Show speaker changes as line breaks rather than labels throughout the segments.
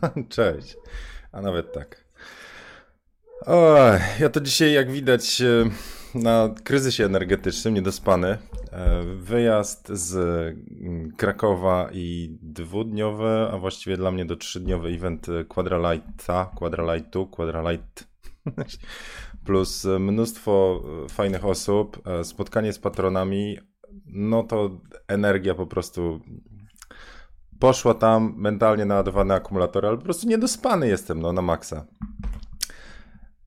Cześć. A nawet tak. O, ja to dzisiaj, jak widać, e, na kryzysie energetycznym, niedospany. E, wyjazd z mm, Krakowa i dwudniowy, a właściwie dla mnie do trzydniowy event Quadralighta, Quadralightu, Quadralight plus mnóstwo fajnych osób, e, spotkanie z patronami, no to energia po prostu poszła tam, mentalnie naładowany akumulator, ale po prostu niedospany jestem, no na maksa.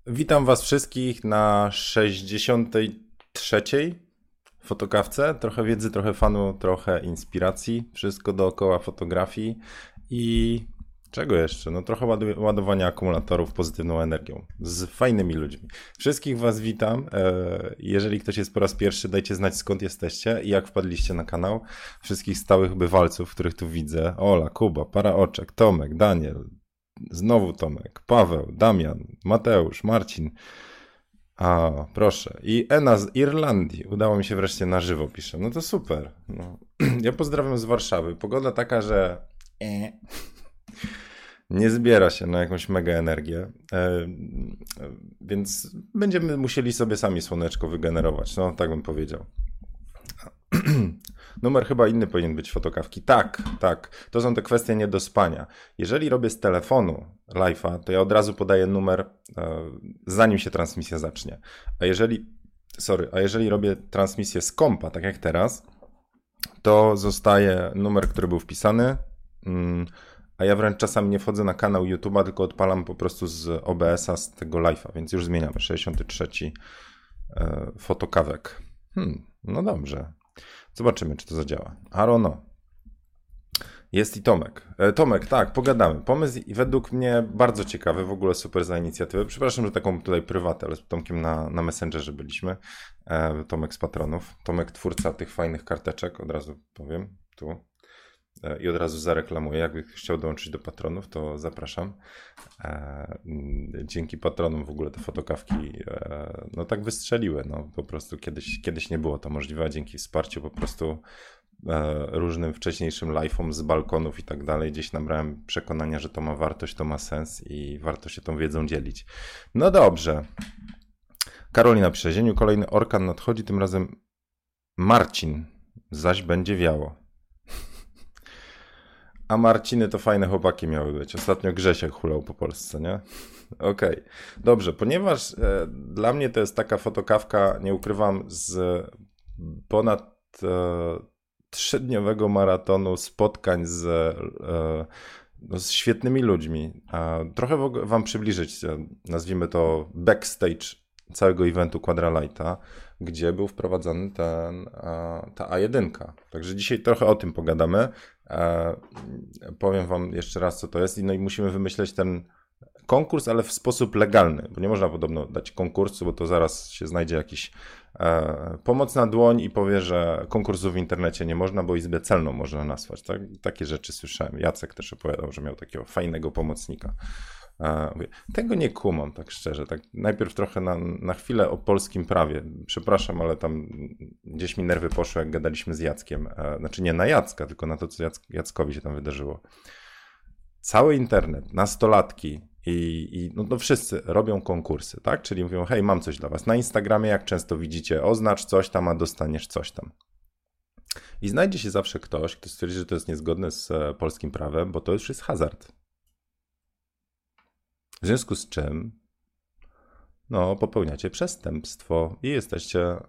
Witam was wszystkich na 63. fotokawce. Trochę wiedzy, trochę fanu, trochę inspiracji. Wszystko dookoła fotografii i czego jeszcze? No trochę ładowania akumulatorów pozytywną energią z fajnymi ludźmi. Wszystkich Was witam. E, jeżeli ktoś jest po raz pierwszy, dajcie znać skąd jesteście i jak wpadliście na kanał. Wszystkich stałych bywalców, których tu widzę. Ola, Kuba, Para Oczek, Tomek, Daniel, znowu Tomek, Paweł, Damian, Mateusz, Marcin. A, proszę. I Ena z Irlandii. Udało mi się wreszcie na żywo, pisze. No to super. No. Ja pozdrawiam z Warszawy. Pogoda taka, że... E nie zbiera się na jakąś mega energię, e, więc będziemy musieli sobie sami słoneczko wygenerować, no tak bym powiedział. Numer chyba inny powinien być fotokawki. Tak, tak. To są te kwestie nie do spania. Jeżeli robię z telefonu live'a, to ja od razu podaję numer, e, zanim się transmisja zacznie. A jeżeli, sorry, a jeżeli robię transmisję z kompa, tak jak teraz, to zostaje numer, który był wpisany. Mm, a ja wręcz czasami nie wchodzę na kanał YouTube'a, tylko odpalam po prostu z OBS-a, z tego live'a, więc już zmieniamy. 63 e, fotokawek. Hmm, no dobrze. Zobaczymy, czy to zadziała. Arono. Jest i Tomek. E, Tomek, tak, pogadamy. Pomysł według mnie bardzo ciekawy, w ogóle super za inicjatywę. Przepraszam, że taką tutaj prywatę, ale z Tomkiem na, na Messengerze byliśmy. E, Tomek z patronów. Tomek, twórca tych fajnych karteczek, od razu powiem. Tu i od razu zareklamuję. Jakby chciał dołączyć do patronów, to zapraszam. E, mm, dzięki patronom w ogóle te fotokawki e, no tak wystrzeliły. No, po prostu kiedyś, kiedyś nie było to możliwe, a dzięki wsparciu po prostu różnym wcześniejszym live'om z balkonów i tak dalej, gdzieś nabrałem przekonania, że to ma wartość, to ma sens i warto się tą wiedzą dzielić. No dobrze. Karolina przy zieniu, kolejny orkan nadchodzi, tym razem Marcin, zaś będzie wiało. A Marciny to fajne chłopaki miały być. Ostatnio Grzesiek hulał po Polsce, nie? Okej. Okay. Dobrze, ponieważ e, dla mnie to jest taka fotokawka, nie ukrywam, z ponad e, trzydniowego maratonu spotkań z, e, no, z świetnymi ludźmi. trochę wam przybliżyć, e, nazwijmy to backstage całego eventu Quadralighta, gdzie był wprowadzany ten, ta A1. Także dzisiaj trochę o tym pogadamy. E, powiem wam jeszcze raz, co to jest. No i musimy wymyśleć ten konkurs, ale w sposób legalny, bo nie można podobno dać konkursu, bo to zaraz się znajdzie jakiś e, pomoc na dłoń i powie, że konkursu w internecie nie można, bo izbę celną można nazwać. Tak? Takie rzeczy słyszałem. Jacek też opowiadał, że miał takiego fajnego pomocnika. Tego nie kumam, tak szczerze. Tak najpierw trochę na, na chwilę o polskim prawie. Przepraszam, ale tam gdzieś mi nerwy poszły, jak gadaliśmy z Jackiem. E, znaczy nie na Jacka, tylko na to, co Jack, Jackowi się tam wydarzyło. Cały internet, nastolatki i, i no, no wszyscy robią konkursy, tak? Czyli mówią, hej, mam coś dla was. Na Instagramie, jak często widzicie, oznacz coś tam, a dostaniesz coś tam. I znajdzie się zawsze ktoś, kto stwierdzi, że to jest niezgodne z e, polskim prawem, bo to już jest hazard. W związku z czym no, popełniacie przestępstwo i jesteście e,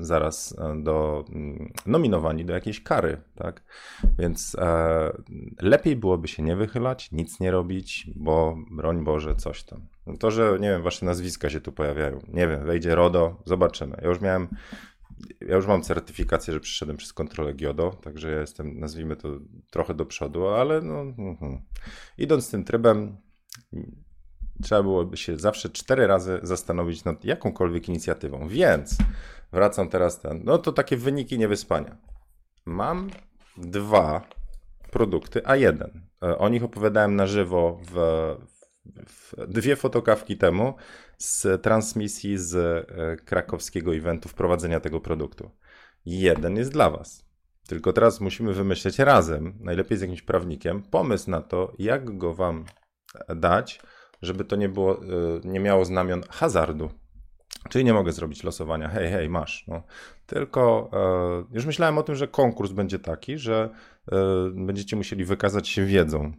zaraz e, do, mm, nominowani do jakiejś kary, tak? Więc e, lepiej byłoby się nie wychylać, nic nie robić, bo broń Boże, coś tam. No to, że nie wiem, wasze nazwiska się tu pojawiają, nie wiem, wejdzie RODO, zobaczymy. Ja już miałem, ja już mam certyfikację, że przyszedłem przez kontrolę GIODO, także ja jestem, nazwijmy to, trochę do przodu, ale no, uh-huh. idąc tym trybem, trzeba byłoby się zawsze cztery razy zastanowić nad jakąkolwiek inicjatywą. Więc wracam teraz ten. No to takie wyniki niewyspania. Mam dwa produkty A1. E, o nich opowiadałem na żywo w, w dwie fotokawki temu z transmisji z e, krakowskiego eventu wprowadzenia tego produktu. Jeden jest dla Was. Tylko teraz musimy wymyśleć razem, najlepiej z jakimś prawnikiem, pomysł na to, jak go wam dać, żeby to nie było, y, nie miało znamion hazardu. Czyli nie mogę zrobić losowania, hej, hej, masz. No. Tylko e, już myślałem o tym, że konkurs będzie taki, że e, będziecie musieli wykazać się wiedzą.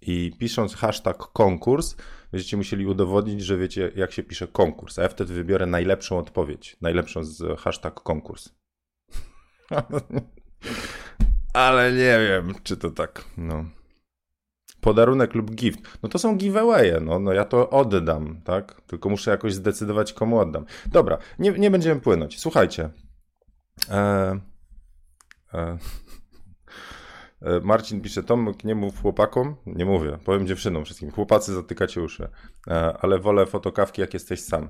I pisząc hashtag konkurs, będziecie musieli udowodnić, że wiecie, jak się pisze konkurs. A ja wtedy wybiorę najlepszą odpowiedź. Najlepszą z hashtag konkurs. Ale nie wiem, czy to tak. No. Podarunek lub gift. No to są giveawaye, no, no ja to oddam, tak? Tylko muszę jakoś zdecydować, komu oddam. Dobra, nie, nie będziemy płynąć. Słuchajcie. E, e, e, Marcin pisze, Tomek, nie mów chłopakom, nie mówię, powiem dziewczynom wszystkim, chłopacy zatykacie uszy, e, ale wolę fotokawki, jak jesteś sam.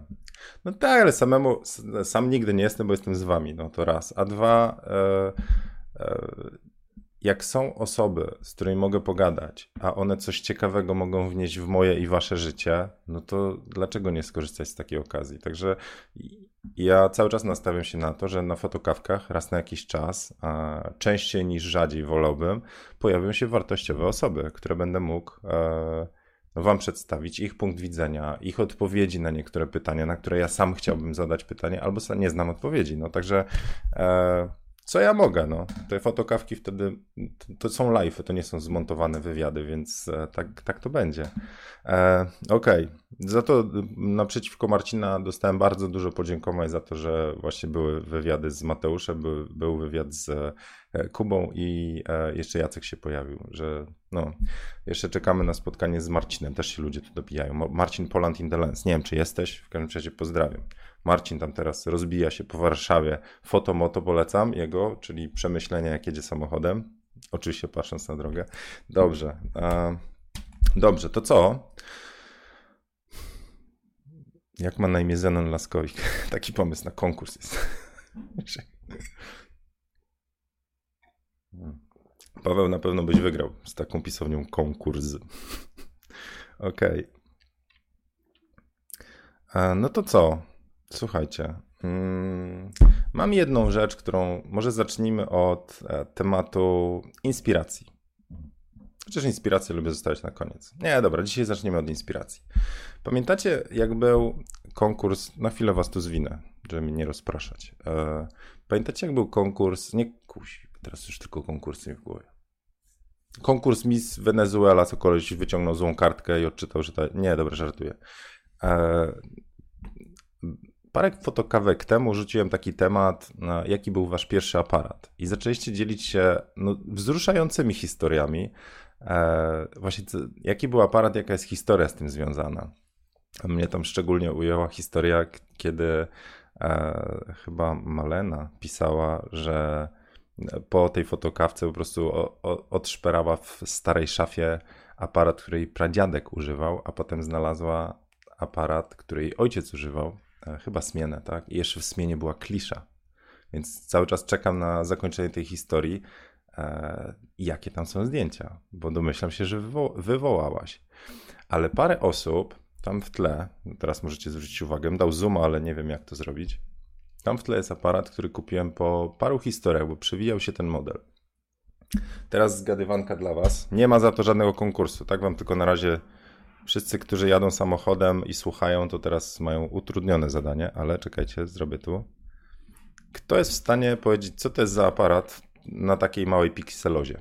No tak, ale samemu, sam nigdy nie jestem, bo jestem z wami, no to raz. A dwa, e, e, jak są osoby, z którymi mogę pogadać, a one coś ciekawego mogą wnieść w moje i wasze życie, no to dlaczego nie skorzystać z takiej okazji? Także ja cały czas nastawiam się na to, że na fotokawkach raz na jakiś czas, a częściej niż rzadziej wolałbym, pojawią się wartościowe osoby, które będę mógł e, Wam przedstawić ich punkt widzenia, ich odpowiedzi na niektóre pytania, na które ja sam chciałbym zadać pytanie, albo nie znam odpowiedzi. No także. E, co ja mogę, no. Te fotokawki wtedy to, to są live, to nie są zmontowane wywiady, więc e, tak, tak to będzie. E, Okej. Okay. Za to naprzeciwko Marcina dostałem bardzo dużo podziękowań za to, że właśnie były wywiady z Mateuszem, był, był wywiad z e, Kubą i e, jeszcze Jacek się pojawił, że no, jeszcze czekamy na spotkanie z Marcinem, też się ludzie tu dopijają. Marcin Poland in the Lens, nie wiem czy jesteś, w każdym razie pozdrawiam. Marcin tam teraz rozbija się po Warszawie. Fotomoto polecam jego, czyli przemyślenia jak jedzie samochodem. Oczywiście patrząc na drogę. Dobrze. dobrze, to co? Jak ma na imię Zenon Laskowik? Taki pomysł na konkurs jest. Paweł na pewno byś wygrał z taką pisownią konkurs. Okej. Okay. No to co? Słuchajcie, mm, mam jedną rzecz, którą może zacznijmy od e, tematu inspiracji. Chociaż inspirację lubię zostawić na koniec. Nie, dobra, dzisiaj zaczniemy od inspiracji. Pamiętacie, jak był konkurs, na chwilę was tu zwinę, żeby mnie nie rozpraszać. E, pamiętacie, jak był konkurs, nie kusi, teraz już tylko konkursy mi w głowie. Konkurs Miss Venezuela, co koleś wyciągnął złą kartkę i odczytał, że to... Nie, dobra, żartuję. E, Parę fotokawek temu rzuciłem taki temat, jaki był wasz pierwszy aparat. I zaczęliście dzielić się no, wzruszającymi historiami. E, właśnie, co, jaki był aparat, jaka jest historia z tym związana. Mnie tam szczególnie ujęła historia, kiedy e, chyba Malena pisała, że po tej fotokawce po prostu o, o, odszperała w starej szafie aparat, który jej pradziadek używał, a potem znalazła aparat, który jej ojciec używał E, chyba smienę, tak? I jeszcze w smienie była klisza. Więc cały czas czekam na zakończenie tej historii. E, jakie tam są zdjęcia? Bo domyślam się, że wywo wywołałaś. Ale parę osób tam w tle, teraz możecie zwrócić uwagę, dał zoom, ale nie wiem jak to zrobić. Tam w tle jest aparat, który kupiłem po paru historiach, bo przewijał się ten model. Teraz zgadywanka dla Was. Nie ma za to żadnego konkursu, tak Wam tylko na razie Wszyscy, którzy jadą samochodem i słuchają, to teraz mają utrudnione zadanie, ale czekajcie, zrobię tu. Kto jest w stanie powiedzieć, co to jest za aparat na takiej małej pikselozie?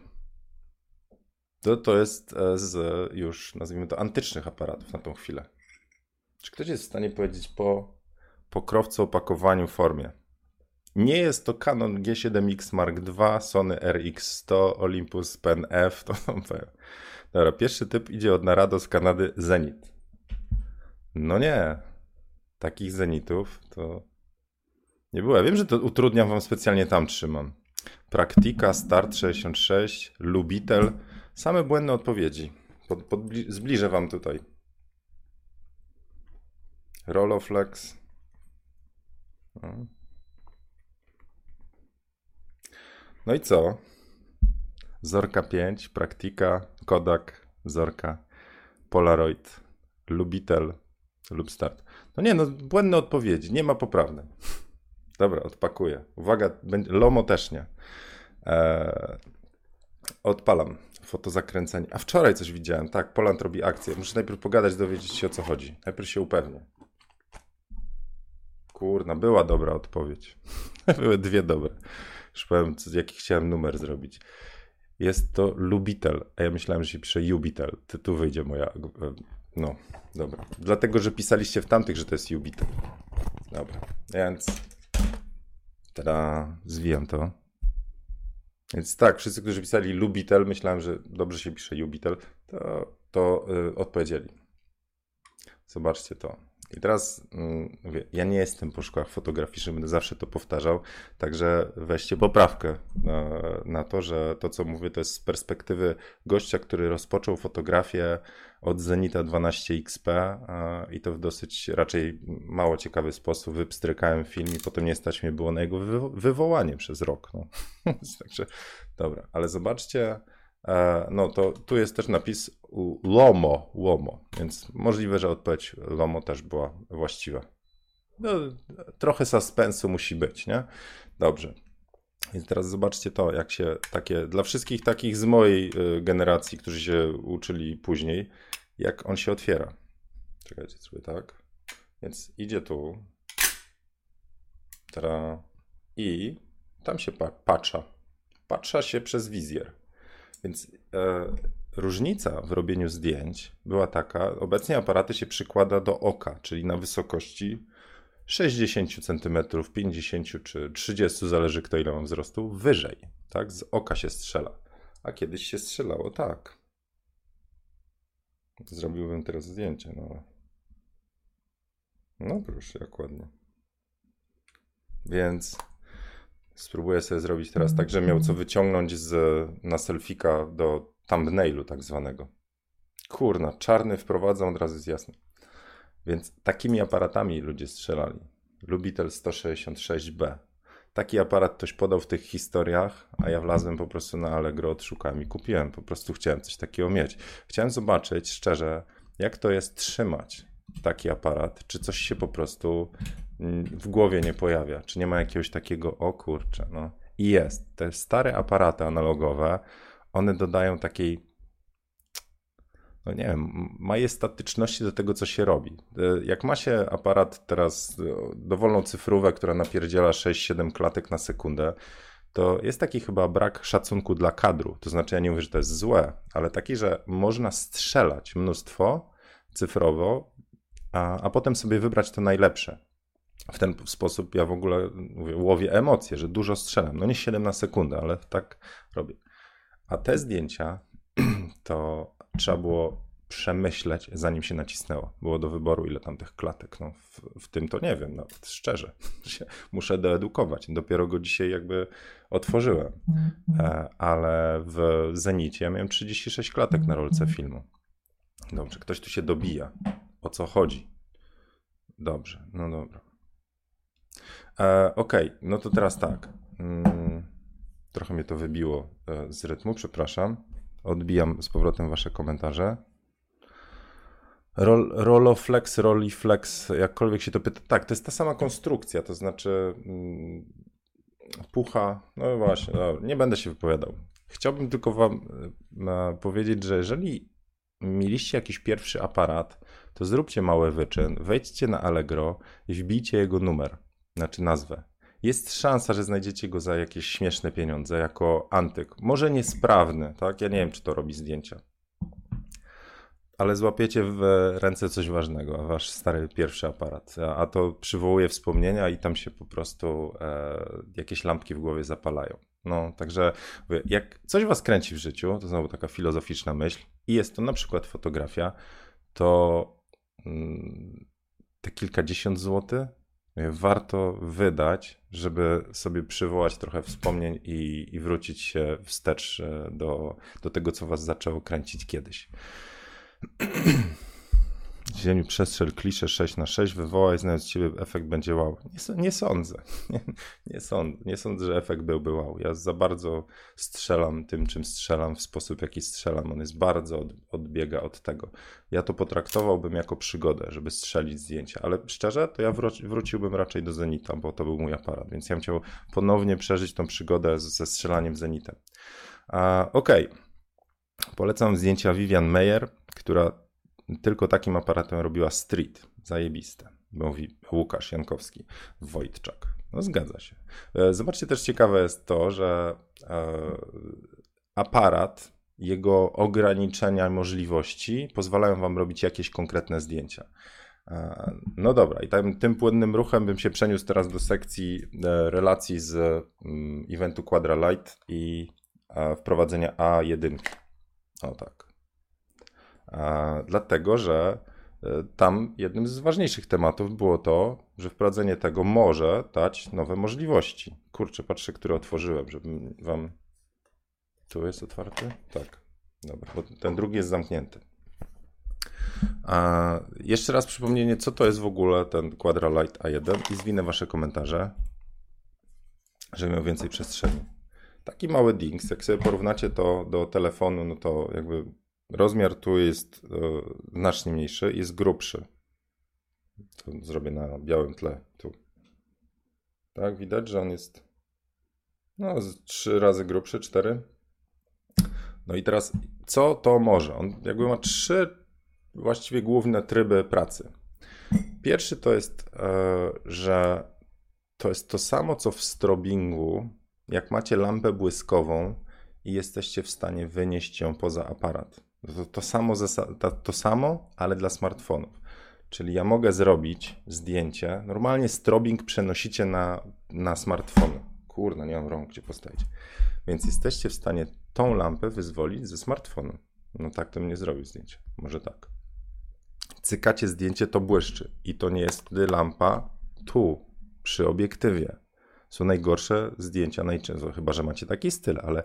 To, to jest e, z już, nazwijmy to, antycznych aparatów na tą chwilę. Czy ktoś jest w stanie powiedzieć po pokrowcu, opakowaniu, formie? Nie jest to Canon G7X Mark II, Sony RX100, Olympus Pen F, to są Dobra, pierwszy typ idzie od Narado z Kanady Zenit. No nie. Takich Zenitów to nie było. Ja wiem, że to utrudniam wam specjalnie tam trzymam. Praktika, Start 66, Lubitel. Same błędne odpowiedzi. Pod, pod, zbliżę wam tutaj. Roloflex. No. no i co? Zorka 5, Praktika, Kodak, Zorka, Polaroid, Lubitel lub Start. No nie, no błędne odpowiedzi, nie ma poprawnej. Dobra, odpakuję. Uwaga, Lomo też nie. E, odpalam fotozakręcenie. A wczoraj coś widziałem. Tak, Poland robi akcję. Muszę najpierw pogadać, dowiedzieć się o co chodzi. Najpierw się upewnię. Kurna, była dobra odpowiedź. Były dwie dobre. Już powiem, jaki chciałem numer zrobić. Jest to Lubitel, a ja myślałem, że się pisze Jubitel. Tu wyjdzie moja. E, no, dobra. Dlatego, że pisaliście w tamtych, że to jest Jubitel. Dobra, więc. Teraz zwijam to. Więc tak, wszyscy, którzy pisali Lubitel, myślałem, że dobrze się pisze Jubitel, to, to yy, odpowiedzieli. Zobaczcie to. I teraz mm, mówię, ja nie jestem po szkołach fotograficznych, będę zawsze to powtarzał, także weźcie poprawkę na, na, to, że to, co mówię, to jest z perspektywy gościa, który rozpoczął fotografię od Zenita 12XP i to w dosyć raczej mało ciekawy sposób. Wypstrykałem film i potem nie stać mnie było na jego wywołanie przez rok. No. także dobra, ale zobaczcie, E, no to tu jest też napis Lomo, Lomo, więc możliwe, że odpowiedź Lomo też była właściwa. No, trochę suspensu musi być, nie? Dobrze. Więc teraz zobaczcie to, jak się takie, dla wszystkich takich z mojej y, generacji, którzy się uczyli później, jak on się otwiera. Czekajcie sobie tak. Więc idzie tu. Teraz i tam się patrza. Patrza się przez wizjer. Więc e, różnica w robieniu zdjęć była taka, obecnie aparaty się przykłada do oka, czyli na wysokości 60 cm, 50 czy 30, zależy kto ile ma wzrostu, wyżej, tak? Z oka się strzela. A kiedyś się strzelało tak. Zrobiłbym teraz zdjęcie, no. No proszę, jak ładnie. Więc Spróbuję sobie zrobić teraz tak, że miał co wyciągnąć z, na selfika do thumbnailu tak zwanego. Kurna, czarny wprowadzam, od razu jest jasne. Więc takimi aparatami ludzie strzelali. Lubitel 166B. Taki aparat ktoś podał w tych historiach, a ja wlazłem po prostu na Allegro, odszukałem i kupiłem. Po prostu chciałem coś takiego mieć. Chciałem zobaczyć szczerze, jak to jest trzymać taki aparat, czy coś się po prostu w głowie nie pojawia, czy nie ma jakiegoś takiego, o kurczę, no. I jest. Te stare aparaty analogowe, one dodają takiej, no nie wiem, majestatyczności do tego, co się robi. E, jak ma się aparat teraz, e, dowolną cyfrówkę, która napierdziela 6-7 klatek na sekundę, to jest taki chyba brak szacunku dla kadru. To znaczy, ja nie mówię, że to jest złe, ale taki, że można strzelać mnóstwo cyfrowo, a, a potem sobie wybrać to najlepsze w ten sposób ja w ogóle mówię, łowię emocje, że dużo strzelam. No nie 7 na sekundę, ale tak robię. A te zdjęcia to trzeba było przemyśleć, zanim się nacisnęło. Było do wyboru, ile tam tych klatek. No, w, w tym to nie wiem, no, szczerze. Muszę doedukować. Dopiero go dzisiaj jakby otworzyłem. Mhm. E, ale w Zenicie ja miałem 36 klatek na rolce mhm. filmu. Dobrze, ktoś tu się dobija. O co chodzi? Dobrze, no dobra. E, Okej, okay, no to teraz tak. Mm, trochę mnie to wybiło e, z rytmu, przepraszam. Odbijam z powrotem wasze komentarze. Roll, Roloflex, Roliflex, jakkolwiek się to pyta. Tak, to jest ta sama konstrukcja, to znaczy mm, pucha. No właśnie, no, nie będę się wypowiadał. Chciałbym tylko wam e, powiedzieć, że jeżeli mieliście jakiś pierwszy aparat, to zróbcie mały wyczyn, wejdźcie na Allegro i wbijcie jego numer znaczy nazwę. Jest szansa, że znajdziecie go za jakieś śmieszne pieniądze, jako antyk. Może niesprawny, tak? Ja nie wiem, czy to robi zdjęcia. Ale złapiecie w ręce coś ważnego, wasz stary pierwszy aparat. A to przywołuje wspomnienia i tam się po prostu e, jakieś lampki w głowie zapalają. No, także jak coś was kręci w życiu, to znowu taka filozoficzna myśl, i jest to na przykład fotografia, to mm, te kilkadziesiąt złotych warto wydać, żeby sobie przywołać trochę wspomnień i, i wrócić się wstecz e, do, do tego, co was zaczęło kręcić kiedyś. Ziemi przestrzel kliszę 6 na 6 wywołaj, znając ciebie efekt będzie wow. Nie, nie sądzę. Nie, nie, sądzę. nie sądzę, że efekt byłby wow. Ja za bardzo strzelam tym, czym strzelam, w sposób, jaki strzelam. On jest bardzo od, odbiega od tego. Ja to potraktowałbym jako przygodę, żeby strzelić zdjęcia, ale szczerze, to ja wró- wróciłbym raczej do Zenita, bo to był mój aparat, więc ja bym chciał ponownie przeżyć tą przygodę ze strzelaniem Zenitem. Okej. Okay. Polecam zdjęcia Vivian Meyer, która tylko takim aparatem robiła street. Zajebiste. Mówi Łukasz Jankowski, Wojtczak. No zgadza się. E, zobaczcie też ciekawe jest to, że e, aparat, jego ograniczenia możliwości pozwalają wam robić jakieś konkretne zdjęcia. E, no dobra, i tym, tym płynnym ruchem bym się przeniósł teraz do sekcji relacji z mm, eventu Quadra Light i wprowadzenia A1. O tak. Dlatego, że e, tam jednym z ważniejszych tematów było to, że wprowadzenie tego może dać nowe możliwości. Kurczę, patrzę, które otworzyłem, żeby wam. Tu jest otwarty? Tak. Dobra, bo ten drugi jest zamknięty. A jeszcze raz przypomnienie, co to jest w ogóle ten Quadra Light A1 i zwinę wasze komentarze, żeby miał więcej przestrzeni. Taki mały dings, jak sobie porównacie to do telefonu, no to jakby Rozmiar tu jest e, znacznie mniejszy, jest grubszy. To zrobię na białym tle. Tu. Tak, widać, że on jest no, trzy razy grubszy, cztery. No i teraz, co to może? On jakby ma trzy właściwie główne tryby pracy. Pierwszy to jest, e, że to jest to samo, co w strobingu. Jak macie lampę błyskową i jesteście w stanie wynieść ją poza aparat. To, to, samo, to, samo, ale dla smartfonów. Czyli ja mogę zrobić zdjęcie. Normalnie strobing przenosicie na, na smartfon. Kurna, nie mam rąk, gdzie postawić. Więc jesteście w stanie tą lampę wyzwolić ze smartfonu. No tak to mnie zrobił zdjęcie. Może tak. Cykacie zdjęcie, to błyszczy. I to nie jest wtedy lampa tu, przy obiektywie. Są najgorsze zdjęcia, najczęściej, chyba że macie taki styl, ale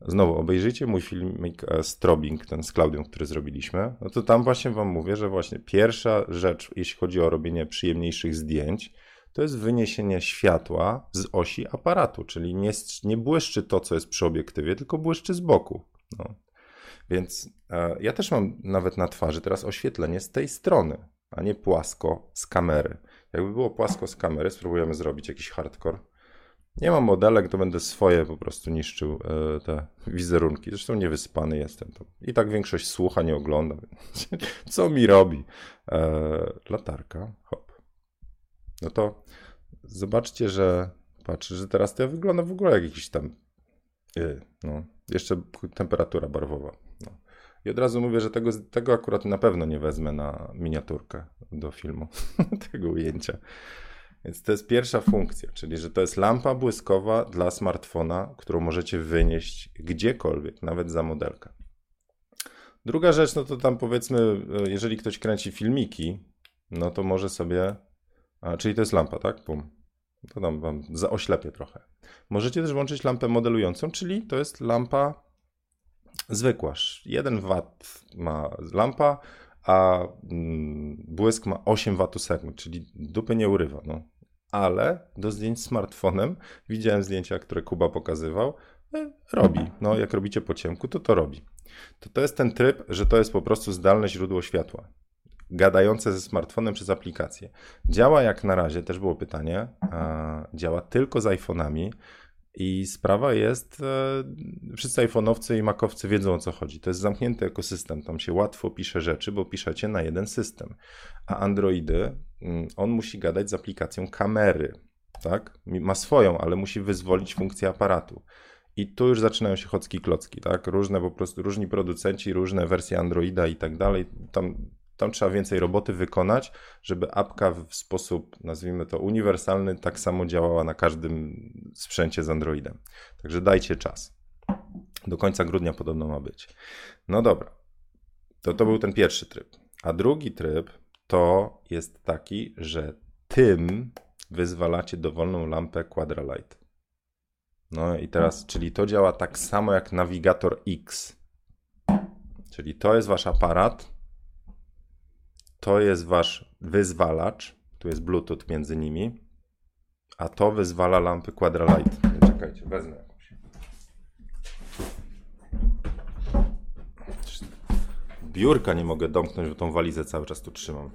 Znowu, obejrzyjcie mój filmik e, Strobing, ten z Klaudią, który zrobiliśmy. No to tam właśnie wam mówię, że właśnie pierwsza rzecz, jeśli chodzi o robienie przyjemniejszych zdjęć, to jest wyniesienie światła z osi aparatu, czyli nie, nie błyszczy to, co jest przy obiektywie, tylko błyszczy z boku. No. Więc e, ja też mam nawet na twarzy teraz oświetlenie z tej strony, a nie płasko z kamery. Jakby było płasko z kamery, spróbujemy zrobić jakiś hardcore nie mam modelek, to będę swoje po prostu niszczył e, te wizerunki. Zresztą niewyspany jestem. To. I tak większość słucha, nie ogląda. Co mi robi? E, latarka, hop. No to zobaczcie, że patrzę, że teraz to ja wygląda w ogóle jak jakiś tam e, no, jeszcze temperatura barwowa. No. I od razu mówię, że tego, tego akurat na pewno nie wezmę na miniaturkę do filmu, tego ujęcia. Więc to jest pierwsza funkcja, czyli że to jest lampa błyskowa dla smartfona, którą możecie wynieść gdziekolwiek, nawet za modelkę. Druga rzecz, no to tam powiedzmy, e, jeżeli ktoś kręci filmiki, no to może sobie, a, czyli to jest lampa, tak? Pum. To tam wam zaoślepię trochę. Możecie też włączyć lampę modelującą, czyli to jest lampa zwykła. 1 W ma lampa, a mm, błysk ma 8 W, czyli dupy nie urywa. No ale do zdjęć smartfonem, widziałem zdjęcia, które Kuba pokazywał, e, robi. No, jak robicie po ciemku, to to robi. To to jest ten tryb, że to jest po prostu zdalne źródło światła. Gadające ze smartfonem przez aplikację. Działa jak na razie, też było pytanie, działa tylko z iPhone'ami, i sprawa jest, e, wszyscy iPhone'owcy i Macowcy wiedzą o co chodzi. To jest zamknięty ekosystem, tam się łatwo pisze rzeczy, bo piszecie na jeden system. A Androidy, mm, on musi gadać z aplikacją kamery, tak? Ma swoją, ale musi wyzwolić funkcję aparatu. I tu już zaczynają się chocki klocki, tak? Różne po prostu, różni producenci, różne wersje Androida i tak dalej. Tam tam trzeba więcej roboty wykonać, żeby apka w sposób, nazwijmy to, uniwersalny tak samo działała na każdym sprzęcie z Androidem. Także dajcie czas. Do końca grudnia podobno ma być. No dobra. To, to był ten pierwszy tryb. A drugi tryb to jest taki, że tym wyzwalacie dowolną lampę Quadralight. No i teraz, czyli to działa tak samo jak nawigator X. Czyli to jest wasz aparat, to jest wasz wyzwalacz, tu jest Bluetooth między nimi, a to wyzwala lampy Quadralight. Czekajcie, wezmę. Biurka nie mogę domknąć, bo tą walizę cały czas tu trzymam.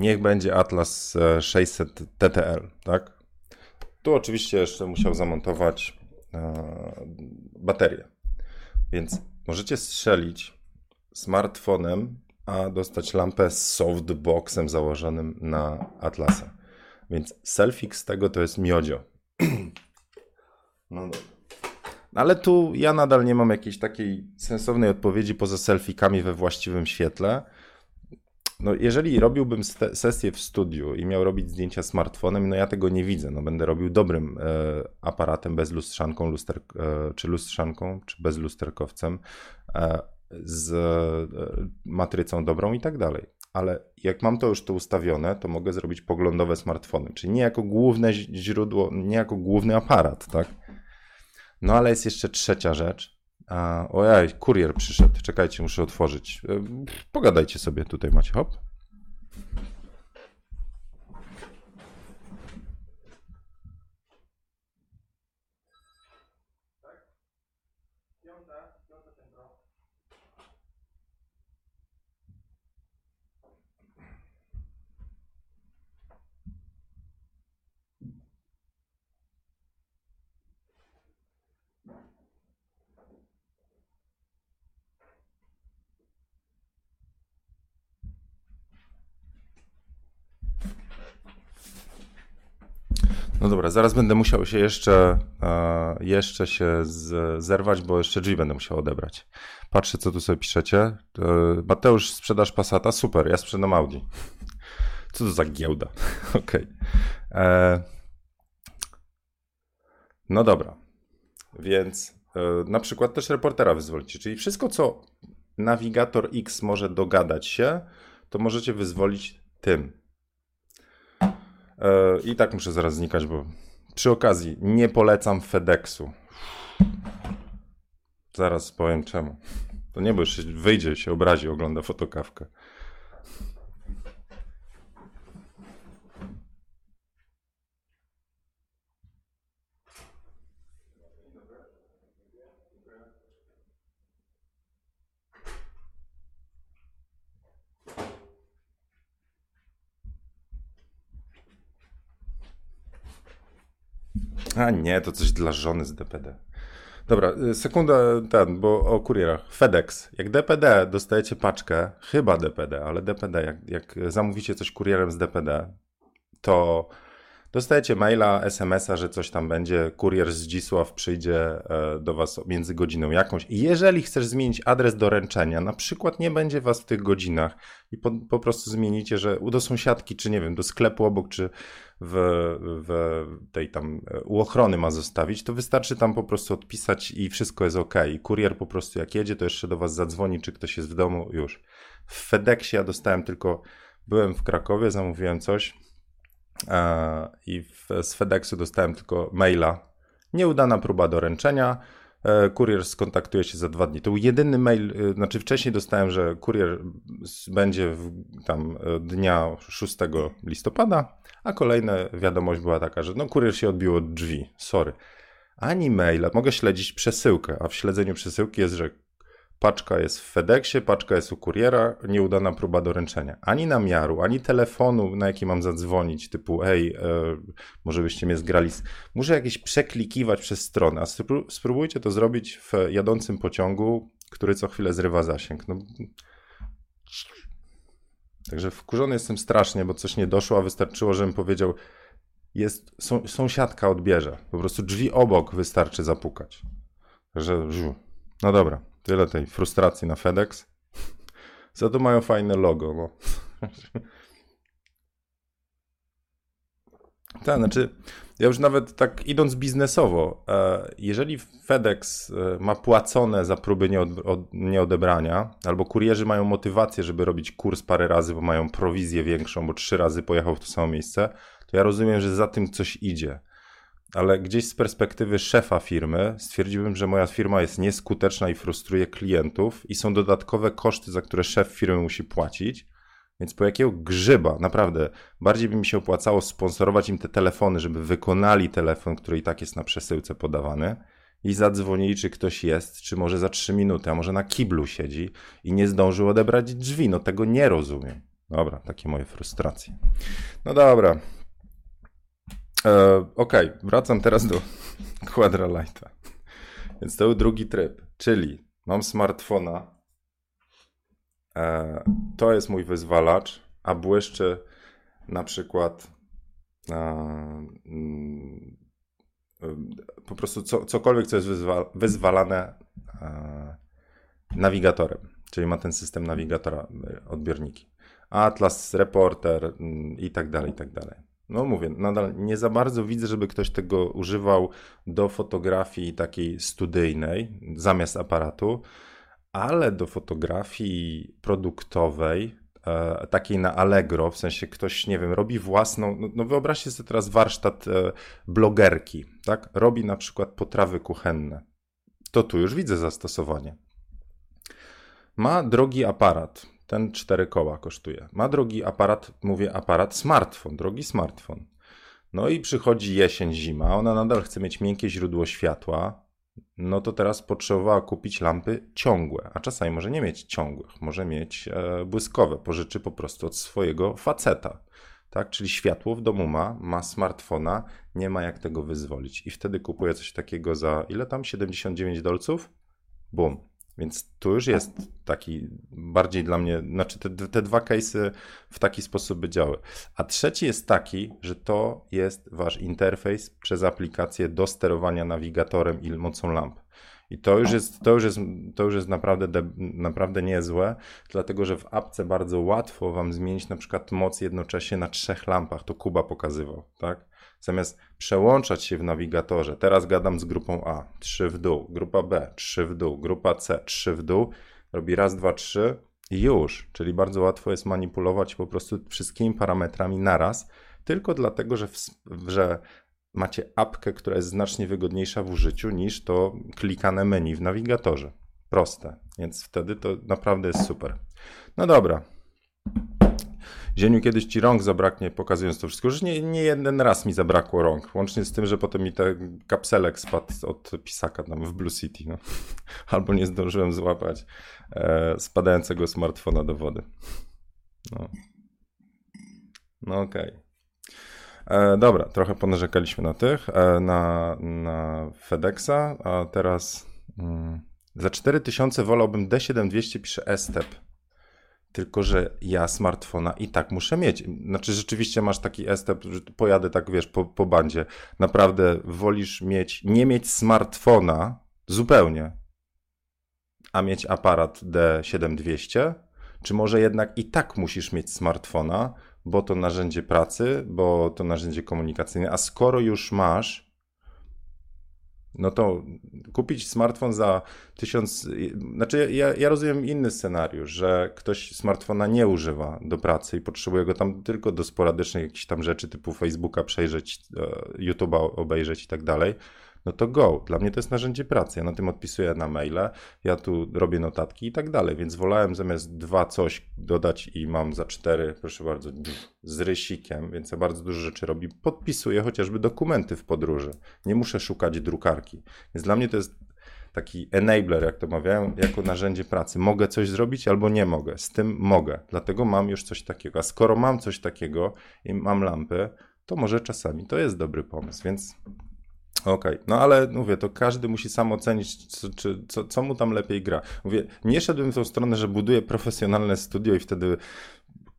Niech będzie Atlas 600 TTL, tak? Tu oczywiście jeszcze musiał zamontować e, baterię. Więc możecie strzelić smartfonem, a dostać lampę z softboxem założonym na Atlasa. Więc selfie z tego to jest miodzio. No dobra. Ale tu ja nadal nie mam jakiejś takiej sensownej odpowiedzi poza selfikami we właściwym świetle. No, jeżeli robiłbym sesję w studiu i miał robić zdjęcia smartfonem, no ja tego nie widzę. No, będę robił dobrym e, aparatem bez lustrzanką, luster, e, czy lustrzanką, czy bez lusterkowcem, e, z e, matrycą dobrą i tak dalej. Ale jak mam to już to ustawione, to mogę zrobić poglądowe smartfony, czyli nie jako główne źródło, nie jako główny aparat, tak? No ale jest jeszcze trzecia rzecz. A, ojej, kurier przyszedł. Czekajcie, muszę otworzyć. E, pogadajcie sobie tutaj, macie hop. No dobra, zaraz będę musiał się jeszcze, e, jeszcze się zerwać, bo jeszcze drzwi będę musiał odebrać. Patrzę, co tu sobie piszecie. E, Mateusz, sprzedaż Passata? Super, ja sprzedam Audi. Co to za giełda? Okej. Okay. E, no dobra. Więc na przykład też reportera wyzwolicie, czyli wszystko, co nawigator X może dogadać się, to możecie wyzwolić tym. E, I tak muszę zaraz znikać, bo przy okazji nie polecam FedExu. Zaraz powiem czemu. To nie, bo jeszcze wyjdzie, się obrazi, ogląda fotokawkę. A nie, to coś dla żony z DPD. Dobra, y, sekunda ten, bo o kurierach. FedEx. Jak DPD dostajecie paczkę, chyba DPD, ale DPD, jak, jak zamówicie coś kurierem z DPD, to dostajecie maila, SMS-a, że coś tam będzie, kurier z Dzisław przyjdzie e, do was między godziną jakąś. I jeżeli chcesz zmienić adres doręczenia, na przykład nie będzie was w tych godzinach i po, po prostu zmienicie, że do sąsiadki, czy nie wiem, do sklepu obok, czy w, w tej tam e, u ochrony ma zostawić, to wystarczy tam po prostu odpisać i wszystko jest ok. Kurier po prostu jak jedzie, to jeszcze do was zadzwoni, czy ktoś jest w domu, już. W FedExie ja dostałem tylko, byłem w Krakowie, zamówiłem coś e, i w, z FedExu dostałem tylko maila. Nieudana próba doręczenia E, kurier skontaktuje się za dwa dni. To był jedyny mail, e, znaczy wcześniej dostałem, że kurier będzie w, tam dnia 6 listopada, a kolejna wiadomość była taka, że no kurier się odbił od drzwi, sorry. Ani maila, mogę śledzić przesyłkę, a w śledzeniu przesyłki jest, że Paczka jest w FedExie, paczka jest u kuriera, nieudana próba doręczenia. Ani namiaru, ani telefonu, na jaki mam zadzwonić, typu hej, e, może byście mnie zgrali. Muszę jakieś przeklikiwać przez stronę, a spróbujcie to zrobić w jadącym pociągu, który co chwilę zrywa zasięg. No. Także wkurzony jestem strasznie, bo coś nie doszło, a wystarczyło, żebym powiedział, jest, sąsiadka odbierze. Po prostu drzwi obok wystarczy zapukać. Także, no dobra. Tyle tej frustracji na FedEx. Za to mają fajne logo. No. Tak, znaczy, ja już nawet tak idąc biznesowo, e, jeżeli FedEx e, ma płacone za próby nieodebrania, albo kurierzy mają motywację, żeby robić kurs parę razy, bo mają prowizję większą, bo trzy razy pojechał w to samo miejsce, to ja rozumiem, że za tym coś idzie. Ale gdzieś z perspektywy szefa firmy stwierdziłbym, że moja firma jest nieskuteczna i frustruje klientów i są dodatkowe koszty, za które szef firmy musi płacić więc po jakiego grzyba, naprawdę, bardziej by mi się opłacało sponsorować im te telefony, żeby wykonali telefon, który i tak jest na przesyłce podawany i zadzwonili, czy ktoś jest, czy może za trzy minuty, a może na kiblu siedzi i nie zdążył odebrać drzwi. No tego nie rozumiem. Dobra, takie moje frustracje. No dobra. E, Okej, okay. wracam teraz do Quadralighta. Więc to był drugi tryb, czyli mam smartfona, E, to jest mój wyzwalacz, a błyszczy na przykład mm, po prostu co, cokolwiek, co jest wyzwa, wyzwalane e, nawigatorem, czyli ma ten system nawigatora, e, odbiorniki. Atlas, Reporter mm, i tak dalej, i tak dalej. No mówię, nadal nie za bardzo widzę, żeby ktoś tego używał do fotografii takiej studyjnej zamiast aparatu ale do fotografii produktowej, e, takiej na Allegro, w sensie ktoś, nie wiem, robi własną, no, no wyobraźcie sobie teraz warsztat e, blogerki, tak? Robi na przykład potrawy kuchenne. To tu już widzę zastosowanie. Ma drogi aparat, ten cztery koła kosztuje. Ma drogi aparat, mówię aparat, smartfon, drogi smartfon. No i przychodzi jesień, zima, ona nadal chce mieć miękkie źródło światła, no to teraz potrzebowała kupić lampy ciągłe, a czasami może nie mieć ciągłych, może mieć e, błyskowe, pożyczy po prostu od swojego faceta. Tak, czyli światło w domu ma, ma smartfona, nie ma jak tego wyzwolić. I wtedy kupuje coś takiego za ile tam? 79 dolców? Bum. Więc tu już jest taki bardziej dla mnie, znaczy te, te dwa case'y w taki sposób by działy. A trzeci jest taki, że to jest wasz interfejs przez aplikację do sterowania nawigatorem i mocą lamp. I to już jest, to już jest, to już jest naprawdę, naprawdę niezłe, dlatego że w apce bardzo łatwo wam zmienić na przykład moc jednocześnie na trzech lampach. To Kuba pokazywał, tak? Zamiast przełączać się w nawigatorze, teraz gadam z grupą A, 3 w dół, grupa B, 3 w dół, grupa C, 3 w dół, robi raz, dwa, trzy i już. Czyli bardzo łatwo jest manipulować po prostu wszystkimi parametrami naraz, tylko dlatego, że, w, że macie apkę, która jest znacznie wygodniejsza w użyciu niż to klikane menu w nawigatorze. Proste, więc wtedy to naprawdę jest super. No dobra, Zieniu, kiedyś ci rąk zabraknie, pokazując to wszystko. Już nie, nie jeden raz mi zabrakło rąk. Łącznie z tym, że potem mi ten kapselek spadł od pisaka tam w Blue City. No. Albo nie zdążyłem złapać e, spadającego smartfona do wody. No, no okej. Okay. E, dobra, trochę ponarzekaliśmy na tych, e, na, na FedExa, a teraz mm, za 4000 wolałbym D7200 pisze Estep. Tylko, że ja smartfona i tak muszę mieć. Znaczy, rzeczywiście masz taki estep, że pojadę tak, wiesz, po, po bandzie. Naprawdę wolisz mieć, nie mieć smartfona zupełnie, a mieć aparat D7200? Czy może jednak i tak musisz mieć smartfona, bo to narzędzie pracy, bo to narzędzie komunikacyjne, a skoro już masz, no to kupić smartfon za tysiąc. Znaczy, ja, ja rozumiem inny scenariusz, że ktoś smartfona nie używa do pracy i potrzebuje go tam tylko do sporadycznych jakichś tam rzeczy typu Facebooka przejrzeć, e, YouTube'a obejrzeć i tak dalej no to go. Dla mnie to jest narzędzie pracy. Ja na tym odpisuję na maile, ja tu robię notatki i tak dalej, więc wolałem zamiast dwa coś dodać i mam za cztery, proszę bardzo, z rysikiem, więc ja bardzo dużo rzeczy robi. Podpisuję chociażby dokumenty w podróży. Nie muszę szukać drukarki. Więc dla mnie to jest taki enabler, jak to mawiają, jako narzędzie pracy. Mogę coś zrobić albo nie mogę. Z tym mogę. Dlatego mam już coś takiego. A skoro mam coś takiego i mam lampy, to może czasami to jest dobry pomysł. Więc Okej, okay. no ale mówię, to każdy musi sam ocenić, co, czy, co, co mu tam lepiej gra. Mówię, nie szedłbym w tą stronę, że buduję profesjonalne studio i wtedy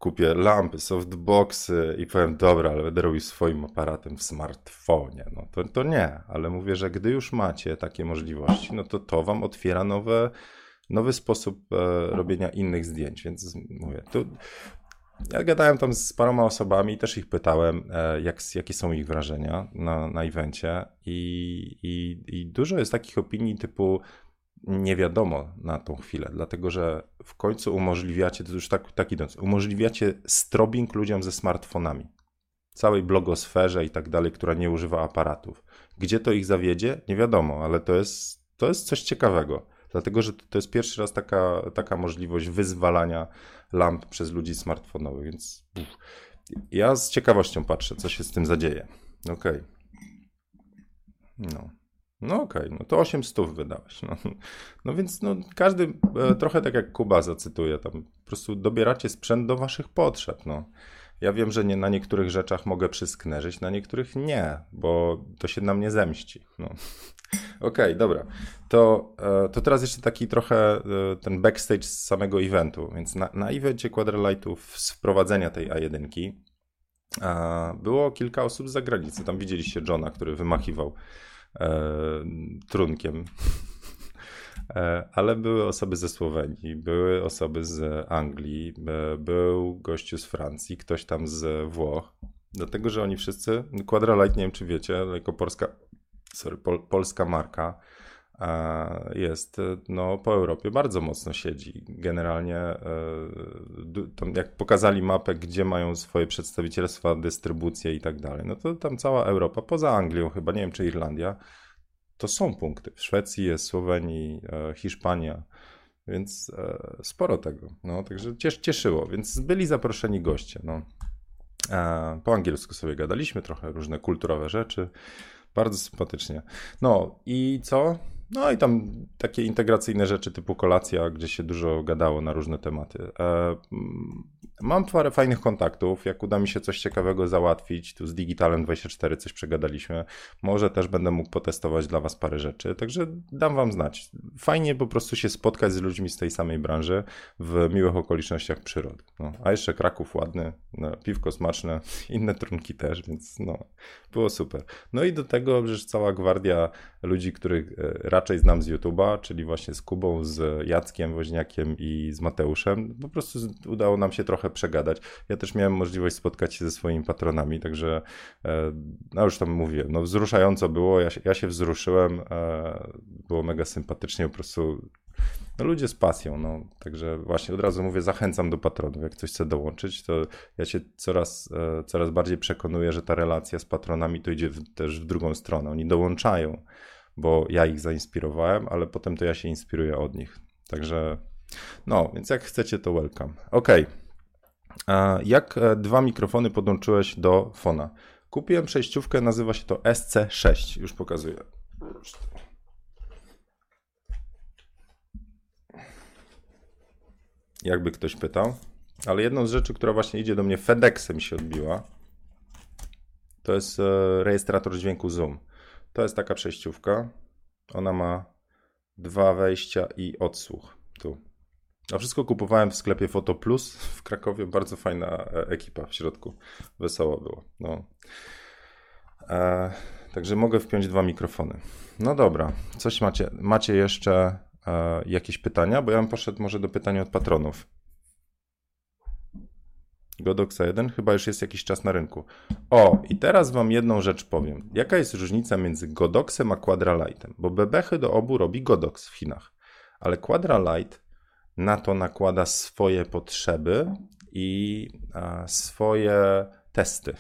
kupię lampy, softboxy i powiem, dobra, ale będę robił swoim aparatem w smartfonie. No to, to nie, ale mówię, że gdy już macie takie możliwości, no to to wam otwiera nowe, nowy sposób e, robienia innych zdjęć, więc mówię, tu ja gadałem tam z paroma osobami, też ich pytałem, e, jak, jakie są ich wrażenia na, na evencie i, i, i dużo jest takich opinii typu nie wiadomo na tą chwilę, dlatego że w końcu umożliwiacie, to już tak, tak idąc, umożliwiacie strobing ludziom ze smartfonami, całej blogosferze i tak dalej, która nie używa aparatów. Gdzie to ich zawiedzie? Nie wiadomo, ale to jest, to jest coś ciekawego, dlatego że to jest pierwszy raz taka, taka możliwość wyzwalania lamp przez ludzi smartfonowych, więc uff. ja z ciekawością patrzę, co się z tym zadzieje. Okej. Okay. No. No okej, okay, no to 8 stów wydałeś. No, no więc no, każdy, e, trochę tak jak Kuba zacytuje, tam po prostu dobieracie sprzęt do waszych potrzeb. No. Ja wiem, że nie, na niektórych rzeczach mogę przysknerzyć, na niektórych nie, bo to się na mnie zemści. No. Okej, okay, dobra. To, e, to teraz jeszcze taki trochę e, ten backstage z samego eventu. Więc na, na evencie Quadralightów z wprowadzenia tej A1 było kilka osób z zagranicy. Tam widzieliście Johna, który wymachiwał e, trunkiem. E, ale były osoby ze Słowenii, były osoby z Anglii, e, był gościu z Francji, ktoś tam z Włoch. Dlatego, że oni wszyscy, Quadralight, nie wiem czy wiecie, jako polska, sorry, pol, polska marka, jest no, po Europie bardzo mocno siedzi. Generalnie e, jak pokazali mapę, gdzie mają swoje przedstawicielstwa, dystrybucje i tak dalej, no to tam cała Europa, poza Anglią chyba, nie wiem czy Irlandia, to są punkty. W Szwecji jest, Słowenii, e, Hiszpania, więc e, sporo tego. No, także cieszyło, więc byli zaproszeni goście. No. Po angielsku sobie gadaliśmy, trochę różne kulturowe rzeczy. Bardzo sympatycznie. No i co? No i tam takie integracyjne rzeczy typu kolacja, gdzie się dużo gadało na różne tematy. E, mam parę fajnych kontaktów. Jak uda mi się coś ciekawego załatwić, tu z Digitalem 24 coś przegadaliśmy, może też będę mógł potestować dla Was parę rzeczy. Także dam Wam znać. Fajnie po prostu się spotkać z ludźmi z tej samej branży w miłych okolicznościach przyrody. No, a jeszcze Kraków ładny, no, piwko smaczne, inne trunki też, więc no, było super. No i do tego że cała gwardia ludzi, których e, raczej znam z YouTube'a, czyli właśnie z Kubą, z Jackiem Woźniakiem i z Mateuszem. Po prostu udało nam się trochę przegadać. Ja też miałem możliwość spotkać się ze swoimi patronami, także e, no już tam mówiłem, no wzruszająco było, ja się, ja się wzruszyłem, e, było mega sympatycznie, po prostu no ludzie z pasją, no. Także właśnie od razu mówię, zachęcam do patronów. Jak coś chce dołączyć, to ja się coraz, e, coraz bardziej przekonuję, że ta relacja z patronami to idzie w, też w drugą stronę. Oni dołączają, bo ja ich zainspirowałem, ale potem to ja się inspiruję od nich. Także no, więc jak chcecie, to welcome. Ok. Jak e, dwa mikrofony podłączyłeś do fona? Kupiłem przejściówkę, nazywa się to SC6. Już pokazuję. jakby ktoś pytał. Ale jedną z rzeczy, która właśnie idzie do mnie FedExem się odbiła, to jest e, rejestrator dźwięku Zoom. To jest taka przejściówka. Ona ma dwa wejścia i odsłuch. Tu. A wszystko kupowałem w sklepie Foto Plus w Krakowie. Bardzo fajna e, ekipa w środku. Wesoło było. No. E, także mogę wpiąć dwa mikrofony. No dobra. Coś macie, macie jeszcze e, jakieś pytania? Bo ja bym poszedł może do pytania od patronów. Godoxa 1 chyba już jest jakiś czas na rynku. O, i teraz wam jedną rzecz powiem. Jaka jest różnica między Godoxem a Quadralightem? Bo bebechy do obu robi Godox w Chinach, ale Quadralight na to nakłada swoje potrzeby i a, swoje testy.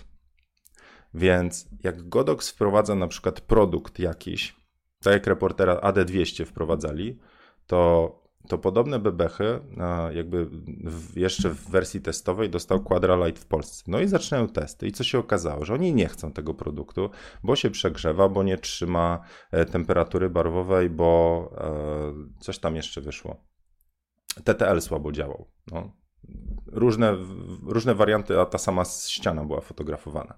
Więc jak Godox wprowadza na przykład produkt jakiś, tak jak reportera AD200 wprowadzali, to to podobne bebechy, jakby jeszcze w wersji testowej dostał Quadralight w Polsce. No i zaczynają testy. I co się okazało? Że oni nie chcą tego produktu, bo się przegrzewa, bo nie trzyma e, temperatury barwowej, bo e, coś tam jeszcze wyszło. TTL słabo działał. No. Różne, różne warianty, a ta sama ściana była fotografowana.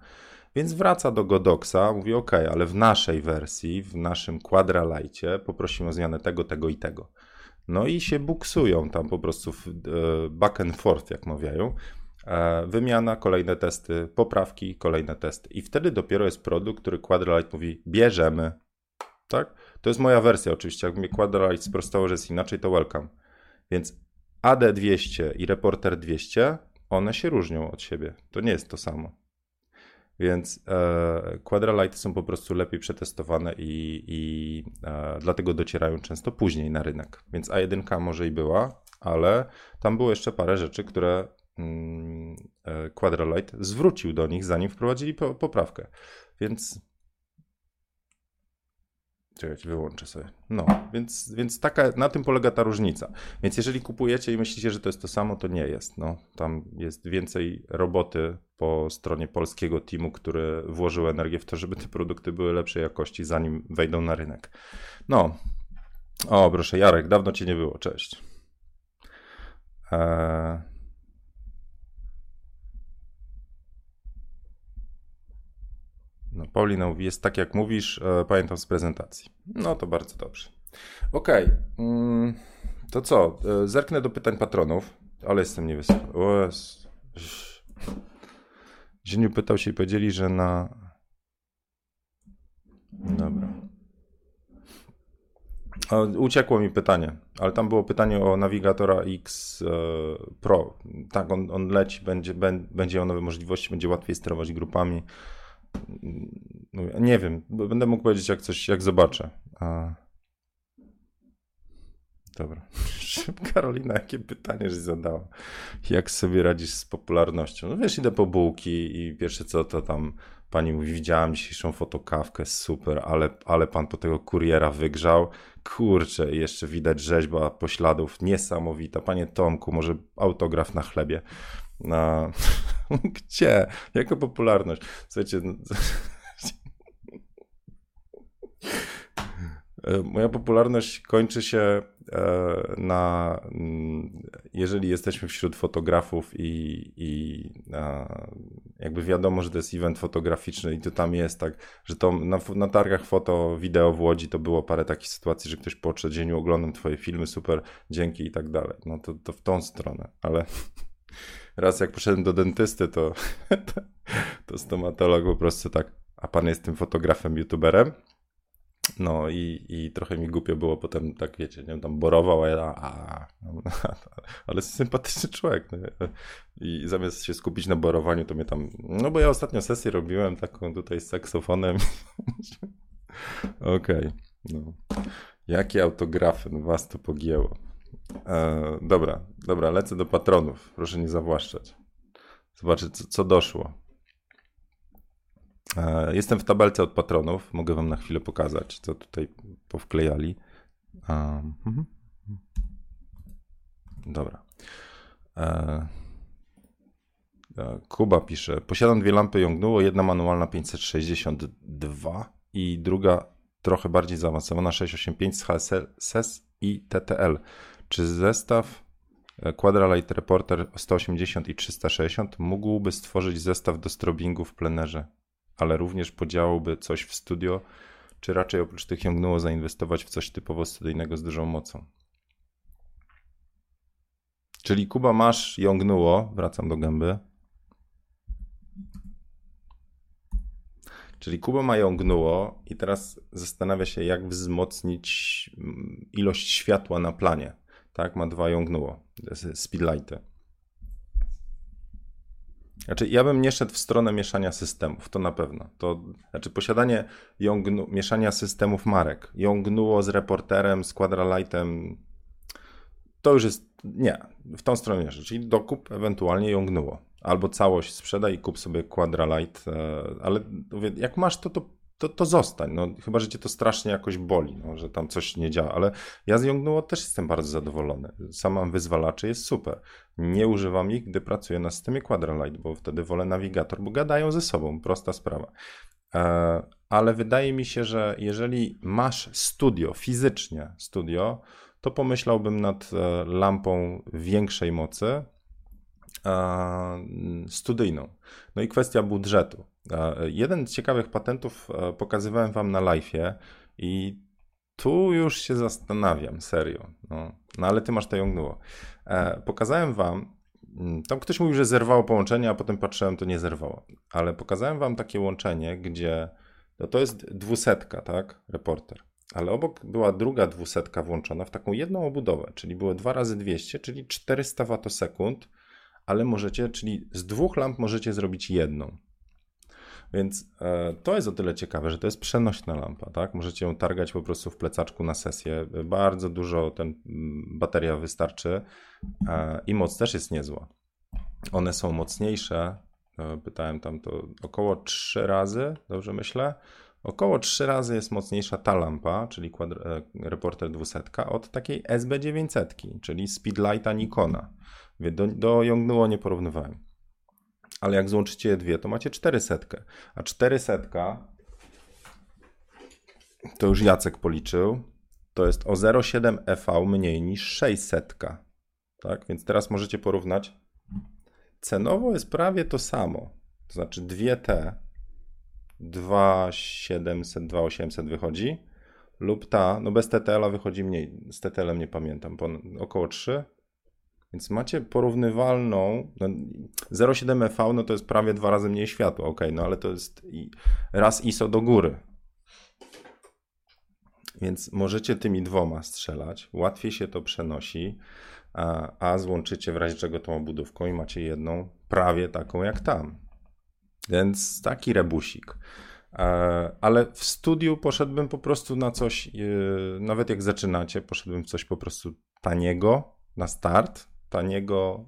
Więc wraca do Godoxa, mówi ok, ale w naszej wersji, w naszym Quadralightie poprosimy o zmianę tego, tego i tego. No i się buksują tam po prostu w, e, back and forth, jak mawiają. E, wymiana, kolejne testy, poprawki, kolejne testy. I wtedy dopiero jest produkt, który Quadralight mówi, bierzemy. Tak? To jest moja wersja oczywiście. Jak mnie Quadralight sprostało, że jest inaczej, to welcome. Więc AD200 i Reporter 200 one się różnią od siebie. To nie jest to samo. Więc e, Quadralighty są po prostu lepiej przetestowane i, i e, dlatego docierają często później na rynek. Więc A1 może i była, ale tam było jeszcze parę rzeczy, które mm, e, zwrócił do nich, zanim wprowadzili po, poprawkę. Więc Czekajcie, wyłączę sobie. No, więc, więc taka, na tym polega ta różnica. Więc jeżeli kupujecie i myślicie, że to jest to samo, to nie jest. No, tam jest więcej roboty po stronie polskiego teamu, który włożył energię w to, żeby te produkty były lepszej jakości, zanim wejdą na rynek. No. O, proszę, Jarek, dawno cię nie było. Cześć. Eee... No, Paulina jest tak jak mówisz, e, pamiętam z prezentacji. No to bardzo dobrze. Okej, okay. mm, to co? E, zerknę do pytań patronów, ale jestem niewysoki. Zieniu pytał się i powiedzieli, że na... Dobra. Uciekło mi pytanie, ale tam było pytanie o nawigatora X e, Pro. Tak, on, on leci, będzie, będzie miał nowe możliwości, będzie łatwiej sterować grupami. Nie wiem, będę mógł powiedzieć jak coś, jak zobaczę. Dobra. Karolina, jakie pytanie żeś zadała? Jak sobie radzisz z popularnością? No wiesz, idę po bułki i pierwsze co to tam pani mówi, widziałam dzisiejszą fotokawkę, super, ale, ale pan po tego kuriera wygrzał. Kurczę, jeszcze widać rzeźba pośladów, niesamowita. Panie Tomku, może autograf na chlebie. No, gdzie? Jaka popularność? Słuchajcie, no, moja popularność kończy się e, na, mm, jeżeli jesteśmy wśród fotografów i, i jakby wiadomo, że to jest event fotograficzny i to tam jest tak, że to na, na targach foto, wideo w Łodzi to było parę takich sytuacji, że ktoś po dzień oglądam twoje filmy, super, dzięki i tak dalej. No to, to w tą stronę, ale raz jak poszedłem do dentysty, to, to stomatolog po prostu tak, a pan jest tym fotografem, youtuberem? No i, i trochę mi głupio było potem, tak wiecie, nie wiem, tam borował, a ja, a, ale sympatyczny człowiek. No, I zamiast się skupić na borowaniu, to mnie tam, no bo ja ostatnio sesję robiłem taką tutaj z saksofonem. Okej, okay, no. Jakie autografy, no was to pogięło. E, dobra, dobra, lecę do patronów. Proszę nie zawłaszczać. Zobaczę, co, co doszło. E, jestem w tabelce od patronów. Mogę wam na chwilę pokazać, co tutaj powklejali. Mhm. Dobra. E, e, Kuba pisze, posiadam dwie lampy Yongnuo, jedna manualna 562 i druga trochę bardziej zaawansowana 685 z HSS i TTL. Czy zestaw Quadralight Reporter 180 i 360 mógłby stworzyć zestaw do strobingu w plenerze, ale również podziałałby coś w studio, czy raczej oprócz tych ciągnęło zainwestować w coś typowo studyjnego z dużą mocą? Czyli Kuba masz jągnuło, wracam do gęby. Czyli Kuba ma jągnuło i teraz zastanawia się, jak wzmocnić mm, ilość światła na planie tak, ma dwa jągnuło, speedlighty. Znaczy, ja bym nie szedł w stronę mieszania systemów, to na pewno. To znaczy, posiadanie mieszania systemów marek, jągnuło z reporterem, z quadralightem, to już jest, nie, w tą stronę nie Czyli dokup ewentualnie jągnuło. Albo całość sprzedaj i kup sobie quadralight, e, ale jak masz to, to to, to zostań. No, chyba, że cię to strasznie jakoś boli, no, że tam coś nie działa, ale ja z Youngnuo też jestem bardzo zadowolony. Sam mam wyzwalacze, jest super. Nie używam ich, gdy pracuję na systemie Quadralight, bo wtedy wolę nawigator, bo gadają ze sobą, prosta sprawa. E, ale wydaje mi się, że jeżeli masz studio, fizycznie studio, to pomyślałbym nad e, lampą większej mocy, studyjną. No i kwestia budżetu. Jeden z ciekawych patentów e, pokazywałem wam na live'ie i tu już się zastanawiam, serio. No, no ale ty masz to jągnuło. E, pokazałem wam, mm, tam ktoś mówił, że zerwało połączenie, a potem patrzyłem, to nie zerwało. Ale pokazałem wam takie łączenie, gdzie no to jest dwusetka, tak, reporter. Ale obok była druga dwusetka włączona w taką jedną obudowę, czyli było 2 razy 200, czyli 400 watosekund ale możecie, czyli z dwóch lamp możecie zrobić jedną. Więc e, to jest o tyle ciekawe, że to jest przenośna lampa, tak? Możecie ją targać po prostu w plecaczku na sesję. Bardzo dużo ten mm, bateria wystarczy e, i moc też jest niezła. One są mocniejsze. E, pytałem tam to około 3 razy, dobrze myślę? Około 3 razy jest mocniejsza ta lampa, czyli Reporter 200, od takiej SB900, czyli Speedlighta Nikona. Do, do Yongnuo nie porównywałem ale jak złączycie je dwie, to macie 400. A 400 to już Jacek policzył, to jest o 0,7 EV mniej niż 600. Tak, więc teraz możecie porównać. Cenowo jest prawie to samo. To znaczy 2T 2700, 2800 wychodzi, lub ta, no bez TTL-a wychodzi mniej. Z TTL-em nie pamiętam, około 3, więc macie porównywalną, no 0,7 EV no to jest prawie dwa razy mniej światła, ok, no ale to jest raz ISO do góry. Więc możecie tymi dwoma strzelać, łatwiej się to przenosi, a, a złączycie w razie czego tą obudówką i macie jedną prawie taką jak tam. Więc taki rebusik. E, ale w studiu poszedłbym po prostu na coś, e, nawet jak zaczynacie, poszedłbym w coś po prostu taniego na start, taniego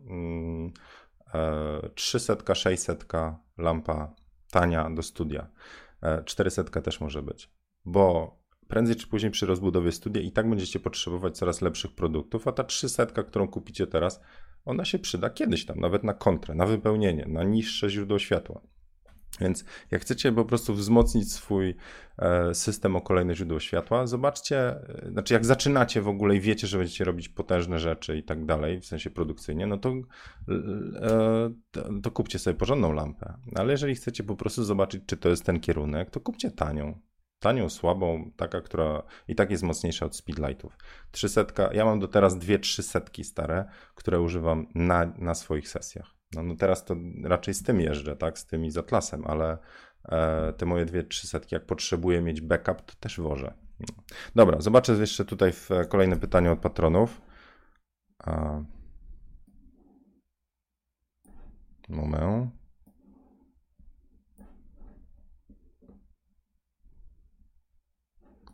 300, mm, 600 e, lampa tania do studia. 400 e, też może być, bo prędzej czy później przy rozbudowie studia i tak będziecie potrzebować coraz lepszych produktów, a ta 300, którą kupicie teraz, ona się przyda kiedyś tam, nawet na kontrę, na wypełnienie, na niższe źródło światła. Więc jak chcecie po prostu wzmocnić swój e, system o kolejne źródło światła, zobaczcie, e, znaczy jak zaczynacie w ogóle i wiecie, że będziecie robić potężne rzeczy i tak dalej, w sensie produkcyjnie, no to, e, to kupcie sobie porządną lampę. Ale jeżeli chcecie po prostu zobaczyć, czy to jest ten kierunek, to kupcie tanią. Tanią, słabą, taka, która i tak jest mocniejsza od speedlightów. 300, ja mam do teraz dwie 300 stare, które używam na, na swoich sesjach. No, no teraz to raczej z tym jeżdżę, tak, z tymi z Atlasem, ale e, te moje dwie trzysetki, jak potrzebuję mieć backup, to też wożę. Dobra, zobaczę jeszcze tutaj w kolejne pytanie od patronów. A... Moment.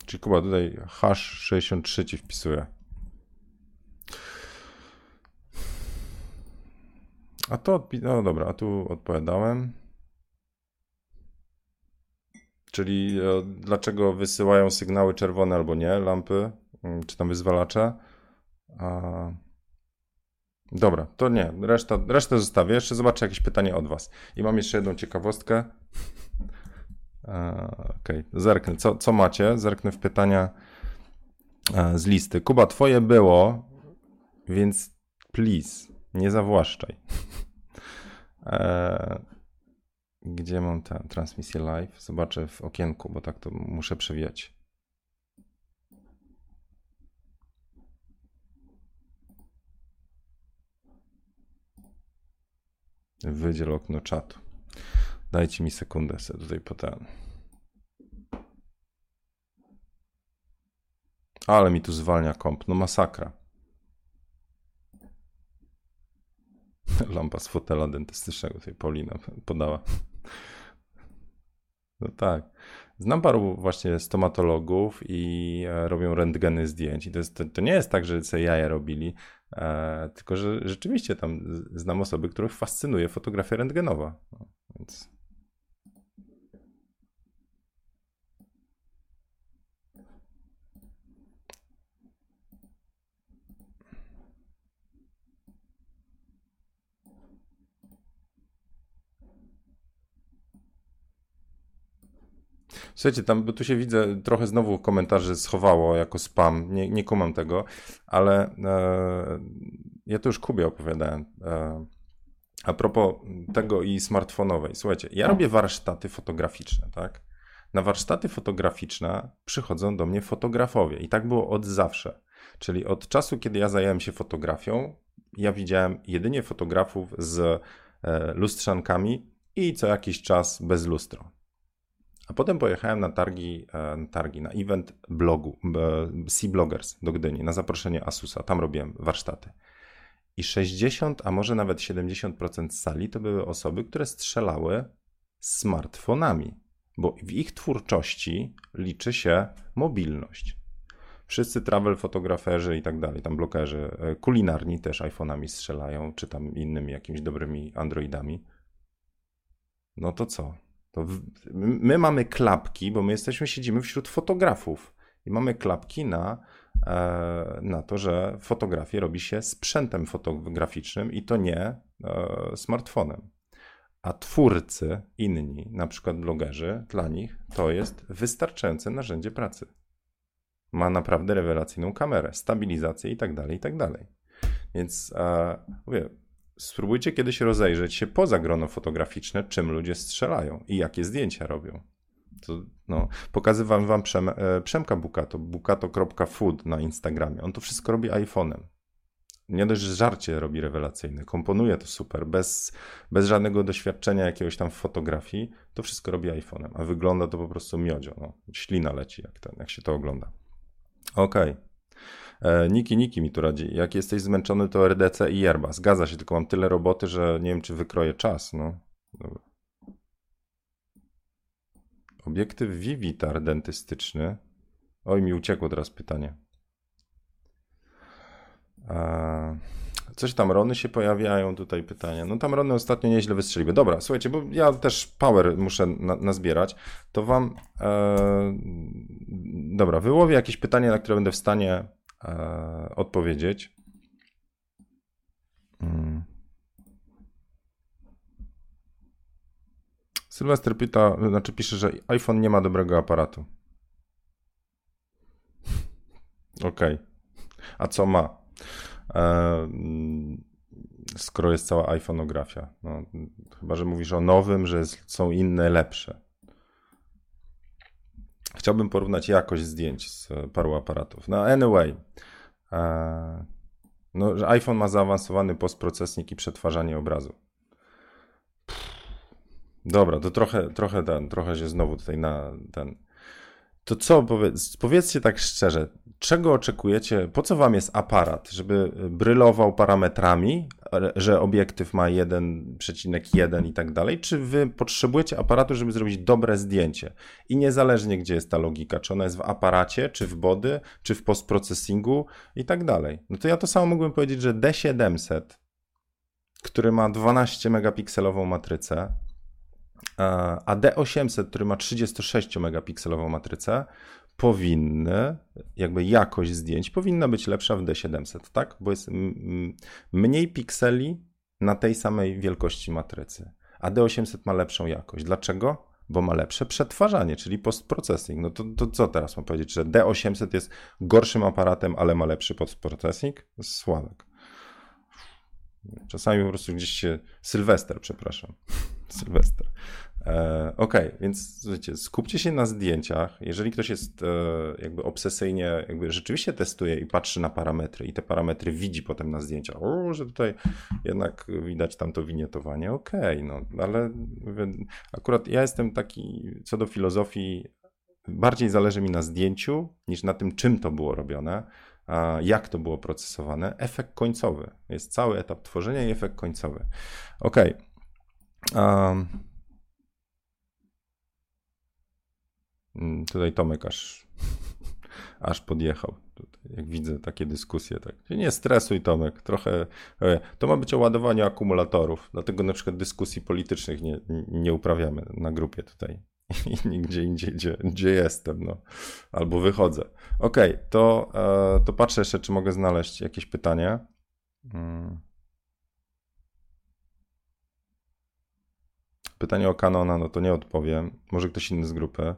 Czyli Kuba tutaj hash 63 ci wpisuje. A to odpi- no dobra, a tu odpowiadałem. Czyli e, dlaczego wysyłają sygnały czerwone albo nie, lampy, mm, czy tam wyzwalacze. Dobra, to nie, reszta, resztę zostawię. Jeszcze zobaczę jakieś pytanie od Was. I mam jeszcze jedną ciekawostkę. Okej, okay. zerknę. Co, co macie? Zerknę w pytania e, z listy. Kuba, twoje było, więc please, nie zawłaszczaj. Eee, gdzie mam tę transmisję live? Zobaczę w okienku, bo tak to muszę przewijać. Wydziel okno czatu. Dajcie mi sekundę sobie tutaj potem. Ale mi tu zwalnia komp. No masakra. Lampa z fotela dentystycznego, tutaj Paulina podała. No tak. Znam paru właśnie stomatologów i e, robią rentgeny zdjęć. I to, jest, to, to nie jest tak, że sobie jaja robili, e, tylko że rzeczywiście tam znam osoby, których fascynuje fotografia rentgenowa. No, więc Słuchajcie, tam, bo tu się widzę, trochę znowu komentarzy schowało jako spam, nie, nie kumam tego, ale e, ja to już Kubie opowiadałem. E, a propos tego i smartfonowej. Słuchajcie, ja robię warsztaty fotograficzne, tak? Na warsztaty fotograficzne przychodzą do mnie fotografowie i tak było od zawsze. Czyli od czasu, kiedy ja zająłem się fotografią, ja widziałem jedynie fotografów z e, lustrzankami i co jakiś czas bez lustro. A potem pojechałem na targi, e, na targi, na event blogu, Sea Bloggers do Gdyni, na zaproszenie Asusa. Tam robiłem warsztaty. I 60, a może nawet 70% sali to były osoby, które strzelały smartfonami, bo w ich twórczości liczy się mobilność. Wszyscy travel fotograferzy i tak dalej, tam blokerzy, e, kulinarni też iPhone'ami strzelają, czy tam innymi jakimiś dobrymi Androidami. No to co? To w... my mamy klapki, bo my jesteśmy, siedzimy wśród fotografów i mamy klapki na, e, na to, że fotografię robi się sprzętem fotograficznym i to nie e, smartfonem. A twórcy, inni, na przykład blogerzy, dla nich to jest wystarczające narzędzie pracy. Ma naprawdę rewelacyjną kamerę, stabilizację i tak dalej, i tak dalej. Więc e, mówię, spróbujcie kiedyś rozejrzeć się poza grono fotograficzne, czym ludzie strzelają i jakie zdjęcia robią. To, no, wam Przem, e, Przemka Bukato, bukato.food na Instagramie. On to wszystko robi iPhone'em. Nie dość, że żarcie robi rewelacyjne, komponuje to super, bez, bez żadnego doświadczenia jakiegoś tam w fotografii, to wszystko robi iPhone'em, a wygląda to po prostu miodzio, no. ślina leci jak, ten, jak się to ogląda. Okej. Okay. E, Niki, Niki mi tu radzi. Jak jesteś zmęczony, to RDC i yerba. Zgadza się, tylko mam tyle roboty, że nie wiem, czy wykroję czas. No. Dobra. Obiektyw Vivitar dentystyczny. Oj, mi uciekło teraz pytanie. A, coś tam rony się pojawiają, tutaj pytania. No tam rony ostatnio nieźle wystrzeliły. Dobra, słuchajcie, bo ja też power muszę na, nazbierać. To wam. E, dobra, wyłowię jakieś pytanie, na które będę w stanie e, odpowiedzieć. Hmm. Sylwester pyta, znaczy pisze, że iPhone nie ma dobrego aparatu. Okej. Okay. A co ma? E, skoro jest cała iPhoneografia. No, chyba, że mówisz o nowym, że są inne, lepsze. Chciałbym porównać jakość zdjęć z paru aparatów. No, anyway. E, no, że iPhone ma zaawansowany postprocesnik i przetwarzanie obrazu. Dobra, to trochę, trochę ten, trochę się znowu tutaj na ten. To co, powiedz, powiedzcie tak szczerze, czego oczekujecie, po co wam jest aparat? Żeby brylował parametrami, że obiektyw ma 1,1 i tak dalej, czy wy potrzebujecie aparatu, żeby zrobić dobre zdjęcie? I niezależnie gdzie jest ta logika, czy ona jest w aparacie, czy w body, czy w postprocessingu i tak dalej. No to ja to samo mógłbym powiedzieć, że D700, który ma 12 megapikselową matrycę, a D800, który ma 36 megapikselową matrycę, powinny, jakby jakość zdjęć powinna być lepsza w D700, tak? Bo jest mniej pikseli na tej samej wielkości matrycy. A D800 ma lepszą jakość. Dlaczego? Bo ma lepsze przetwarzanie, czyli postprocessing. No to, to co teraz mam powiedzieć, że D800 jest gorszym aparatem, ale ma lepszy postprocessing? Sławek. Czasami po prostu gdzieś się. Sylwester, przepraszam. Sylwester. E, ok, więc słuchajcie, skupcie się na zdjęciach. Jeżeli ktoś jest e, jakby obsesyjnie, jakby rzeczywiście testuje i patrzy na parametry i te parametry widzi potem na zdjęciach, o, że tutaj jednak widać tamto winietowanie, ok, no, ale akurat ja jestem taki co do filozofii, bardziej zależy mi na zdjęciu niż na tym, czym to było robione jak to było procesowane. Efekt końcowy. Jest cały etap tworzenia i efekt końcowy. Ok. Um, tutaj Tomek aż, aż podjechał. Tutaj, jak widzę takie dyskusje, tak. Nie stresuj, Tomek. Trochę. E, to ma być o ładowaniu akumulatorów. Dlatego na przykład dyskusji politycznych nie, nie uprawiamy na grupie tutaj. I nigdzie indziej, gdzie, gdzie jestem, no. Albo wychodzę. Ok, to, e, to patrzę jeszcze, czy mogę znaleźć jakieś pytanie. Hmm. Pytanie o Canona, no to nie odpowiem. Może ktoś inny z grupy.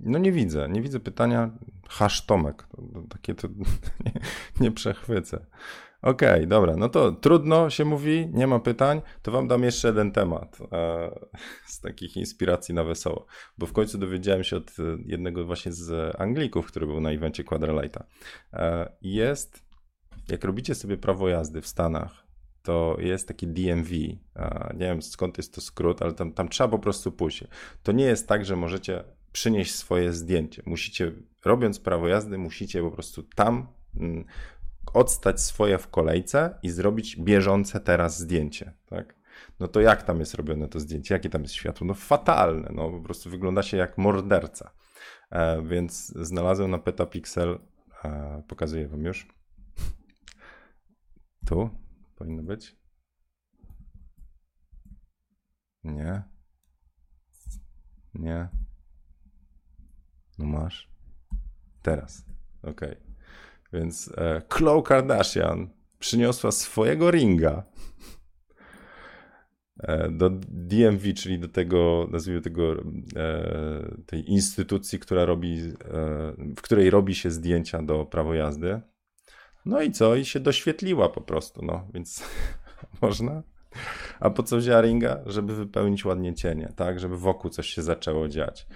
No nie widzę, nie widzę pytania. Hasz Tomek. To, to, takie to nie, nie przechwycę. Okej, okay, dobra, no to trudno się mówi, nie ma pytań, to wam dam jeszcze jeden temat e, z takich inspiracji na wesoło, bo w końcu dowiedziałem się od jednego właśnie z Anglików, który był na evencie Quadralighta. E, jest, jak robicie sobie prawo jazdy w Stanach, to jest taki DMV. E, nie wiem skąd jest to skrót, ale tam, tam trzeba po prostu pójść. To nie jest tak, że możecie przynieść swoje zdjęcie. Musicie, robiąc prawo jazdy, musicie po prostu tam mm, odstać swoje w kolejce i zrobić bieżące teraz zdjęcie, tak? No to jak tam jest robione to zdjęcie? Jakie tam jest światło? No fatalne, no po prostu wygląda się jak morderca. E, więc znalazłem na Petapixel, e, pokazuję wam już. Tu powinno być. Nie. Nie. No masz. Teraz. Ok. Więc e, Khloe Kardashian przyniosła swojego ringa e, do DMV, czyli do tego, nazwijmy tego, e, tej instytucji, która robi, e, w której robi się zdjęcia do prawo jazdy. No i co? I się doświetliła po prostu, no, więc można. A po co wzięła ringa? Żeby wypełnić ładnie cienie, tak? Żeby wokół coś się zaczęło dziać.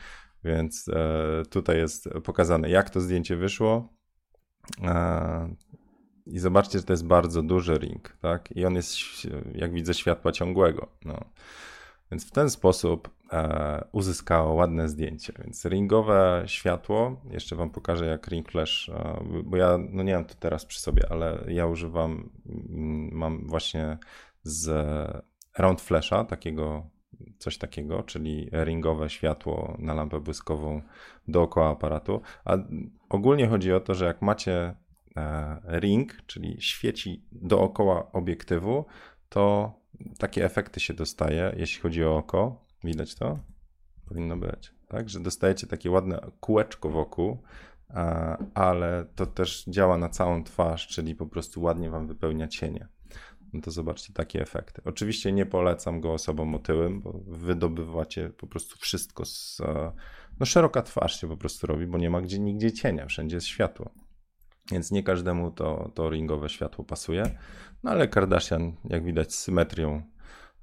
Więc e, tutaj jest pokazane, jak to zdjęcie wyszło. E, I zobaczcie, że to jest bardzo duży ring, tak? I on jest, jak widzę, światła ciągłego. No. Więc w ten sposób e, uzyskało ładne zdjęcie. Więc ringowe światło, jeszcze Wam pokażę jak ring flash, bo ja no nie mam to teraz przy sobie, ale ja używam, mm, mam właśnie z round flasha, takiego coś takiego, czyli ringowe światło na lampę błyskową dookoła aparatu. A ogólnie chodzi o to, że jak macie e, ring, czyli świeci dookoła obiektywu, to takie efekty się dostaje, jeśli chodzi o oko. Widać to? Powinno być. Tak, że dostajecie takie ładne kółeczko wokół, ale to też działa na całą twarz, czyli po prostu ładnie wam wypełnia cienie no to zobaczcie takie efekty. Oczywiście nie polecam go osobom otyłym, bo wydobywacie po prostu wszystko z. E, no, szeroka twarz się po prostu robi, bo nie ma gdzie nigdzie cienia, wszędzie jest światło. Więc nie każdemu to, to ringowe światło pasuje. No ale Kardashian, jak widać, z symetrią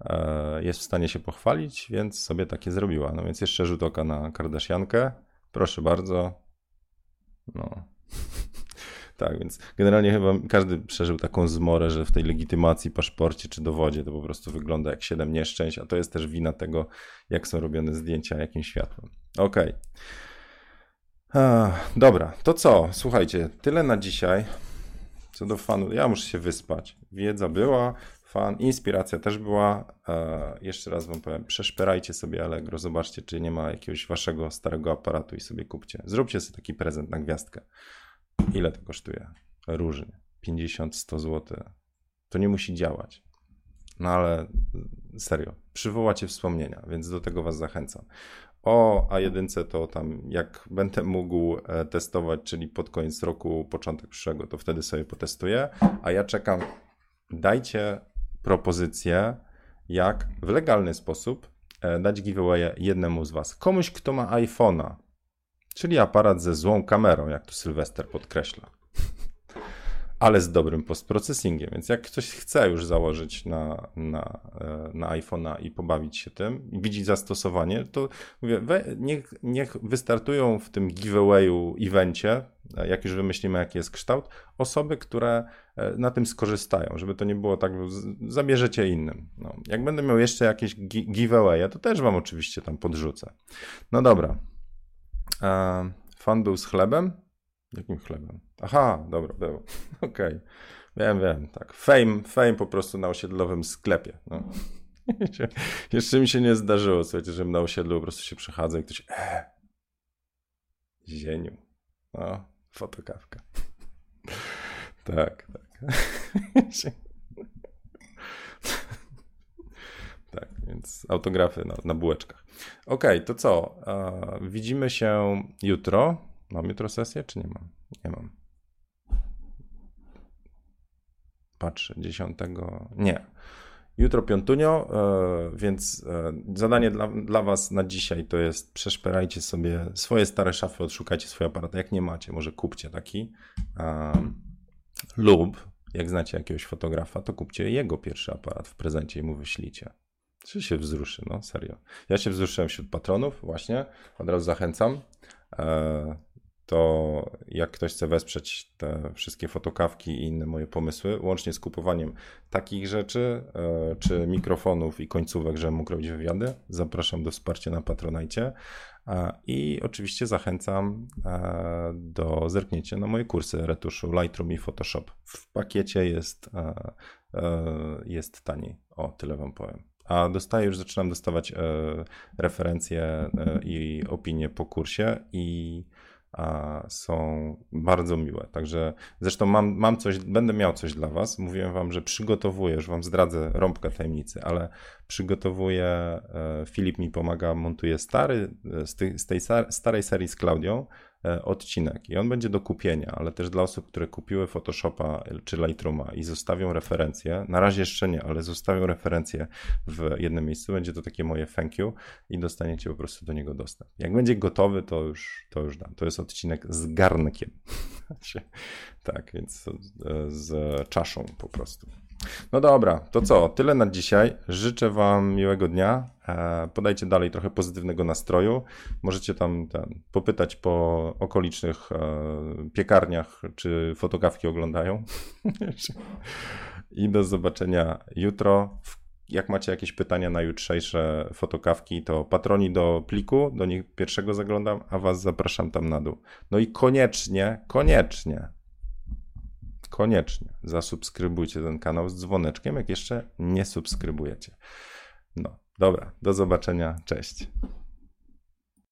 e, jest w stanie się pochwalić, więc sobie takie zrobiła. No więc jeszcze rzut oka na Kardashiankę. Proszę bardzo. No. Tak, więc generalnie chyba każdy przeżył taką zmorę, że w tej legitymacji, paszporcie czy dowodzie to po prostu wygląda jak siedem nieszczęść, a to jest też wina tego, jak są robione zdjęcia, jakim światłem. Okej. Okay. Dobra, to co? Słuchajcie, tyle na dzisiaj. Co do fanu, ja muszę się wyspać. Wiedza była, fan, inspiracja też była. E, jeszcze raz wam powiem, przeszperajcie sobie Allegro, zobaczcie, czy nie ma jakiegoś waszego starego aparatu i sobie kupcie. Zróbcie sobie taki prezent na gwiazdkę. Ile to kosztuje? Różnie. 50, 100 zł. To nie musi działać. No ale serio, przywołacie wspomnienia, więc do tego Was zachęcam. O A1 to tam jak będę mógł e, testować, czyli pod koniec roku, początek przyszłego, to wtedy sobie potestuję. A ja czekam. Dajcie propozycję, jak w legalny sposób e, dać giveaway jednemu z Was. Komuś, kto ma iPhone'a, Czyli aparat ze złą kamerą, jak tu Sylwester podkreśla. Ale z dobrym postprocessingiem. Więc jak ktoś chce już założyć na, na, e, na iPhone'a i pobawić się tym, i widzi zastosowanie, to mówię, we, niech, niech wystartują w tym giveawayu, evencie, e, jak już wymyślimy, jaki jest kształt, osoby, które e, na tym skorzystają, żeby to nie było tak, zabierzecie innym. No, jak będę miał jeszcze jakieś giveaway, to też wam oczywiście tam podrzucę. No dobra, E, fan był z chlebem? Jakim chlebem? Aha, dobra, był. Okej. Okay. Wiem, wiem, tak. Fame, fame po prostu na osiedlowym sklepie. No. Jeszcze mi się nie zdarzyło, słuchajcie, żebym na osiedlu po prostu się przechadza i ktoś e, zieniu. No, fotokawka. tak, tak. tak, więc autografy na, na bułeczkach. Okej, okay, to co? E, widzimy się jutro. Mam jutro sesję, czy nie mam? Nie mam. Patrzę, 10. Nie. Jutro piątunio, e, więc e, zadanie dla, dla Was na dzisiaj to jest przeszperajcie sobie swoje stare szafy, odszukajcie swój aparat. Jak nie macie, może kupcie taki. lub jak znacie jakiegoś fotografa, to kupcie jego pierwszy aparat w prezencie i mu wyślijcie. Czy się wzruszy, no serio. Ja się wzruszyłem wśród patronów, właśnie. Od razu zachęcam. E, to jak ktoś chce wesprzeć te wszystkie fotokawki i inne moje pomysły, łącznie z kupowaniem takich rzeczy, e, czy mikrofonów i końcówek, żebym mógł robić wywiady, zapraszam do wsparcia na Patronajcie. I oczywiście zachęcam e, do zerknięcia na moje kursy retuszu Lightroom i Photoshop. W pakiecie jest, e, jest taniej. O, tyle wam powiem. A dostaję, już zaczynam dostawać referencje i opinie po kursie i są bardzo miłe. Także zresztą mam, mam coś, będę miał coś dla Was. Mówiłem Wam, że przygotowuję, już Wam zdradzę rąbkę tajemnicy, ale przygotowuję, e, Filip mi pomaga, montuje stary, e, z tej, z tej starej serii z Klaudią, E, odcinek i on będzie do kupienia, ale też dla osób, które kupiły Photoshopa czy Lightrooma i zostawią referencję, na razie jeszcze nie, ale zostawią referencję w jednym miejscu, będzie to takie moje thank you i dostaniecie po prostu do niego dostęp. Jak będzie gotowy, to już, to już dam. To jest odcinek z garnkiem. tak, więc z czaszą po prostu. No dobra, to co? Tyle na dzisiaj. Życzę Wam miłego dnia. E, podajcie dalej trochę pozytywnego nastroju. Możecie tam ten, popytać po okolicznych e, piekarniach, czy fotokawki oglądają. I do zobaczenia jutro. Jak macie jakieś pytania na jutrzejsze fotokawki, to patroni do pliku, do nich pierwszego zaglądam, a Was zapraszam tam na dół. No i koniecznie, koniecznie koniecznie zasubskrybujcie ten kanał z dzwoneczkiem, jak jeszcze nie subskrybujecie. No, dobra, do zobaczenia, cześć.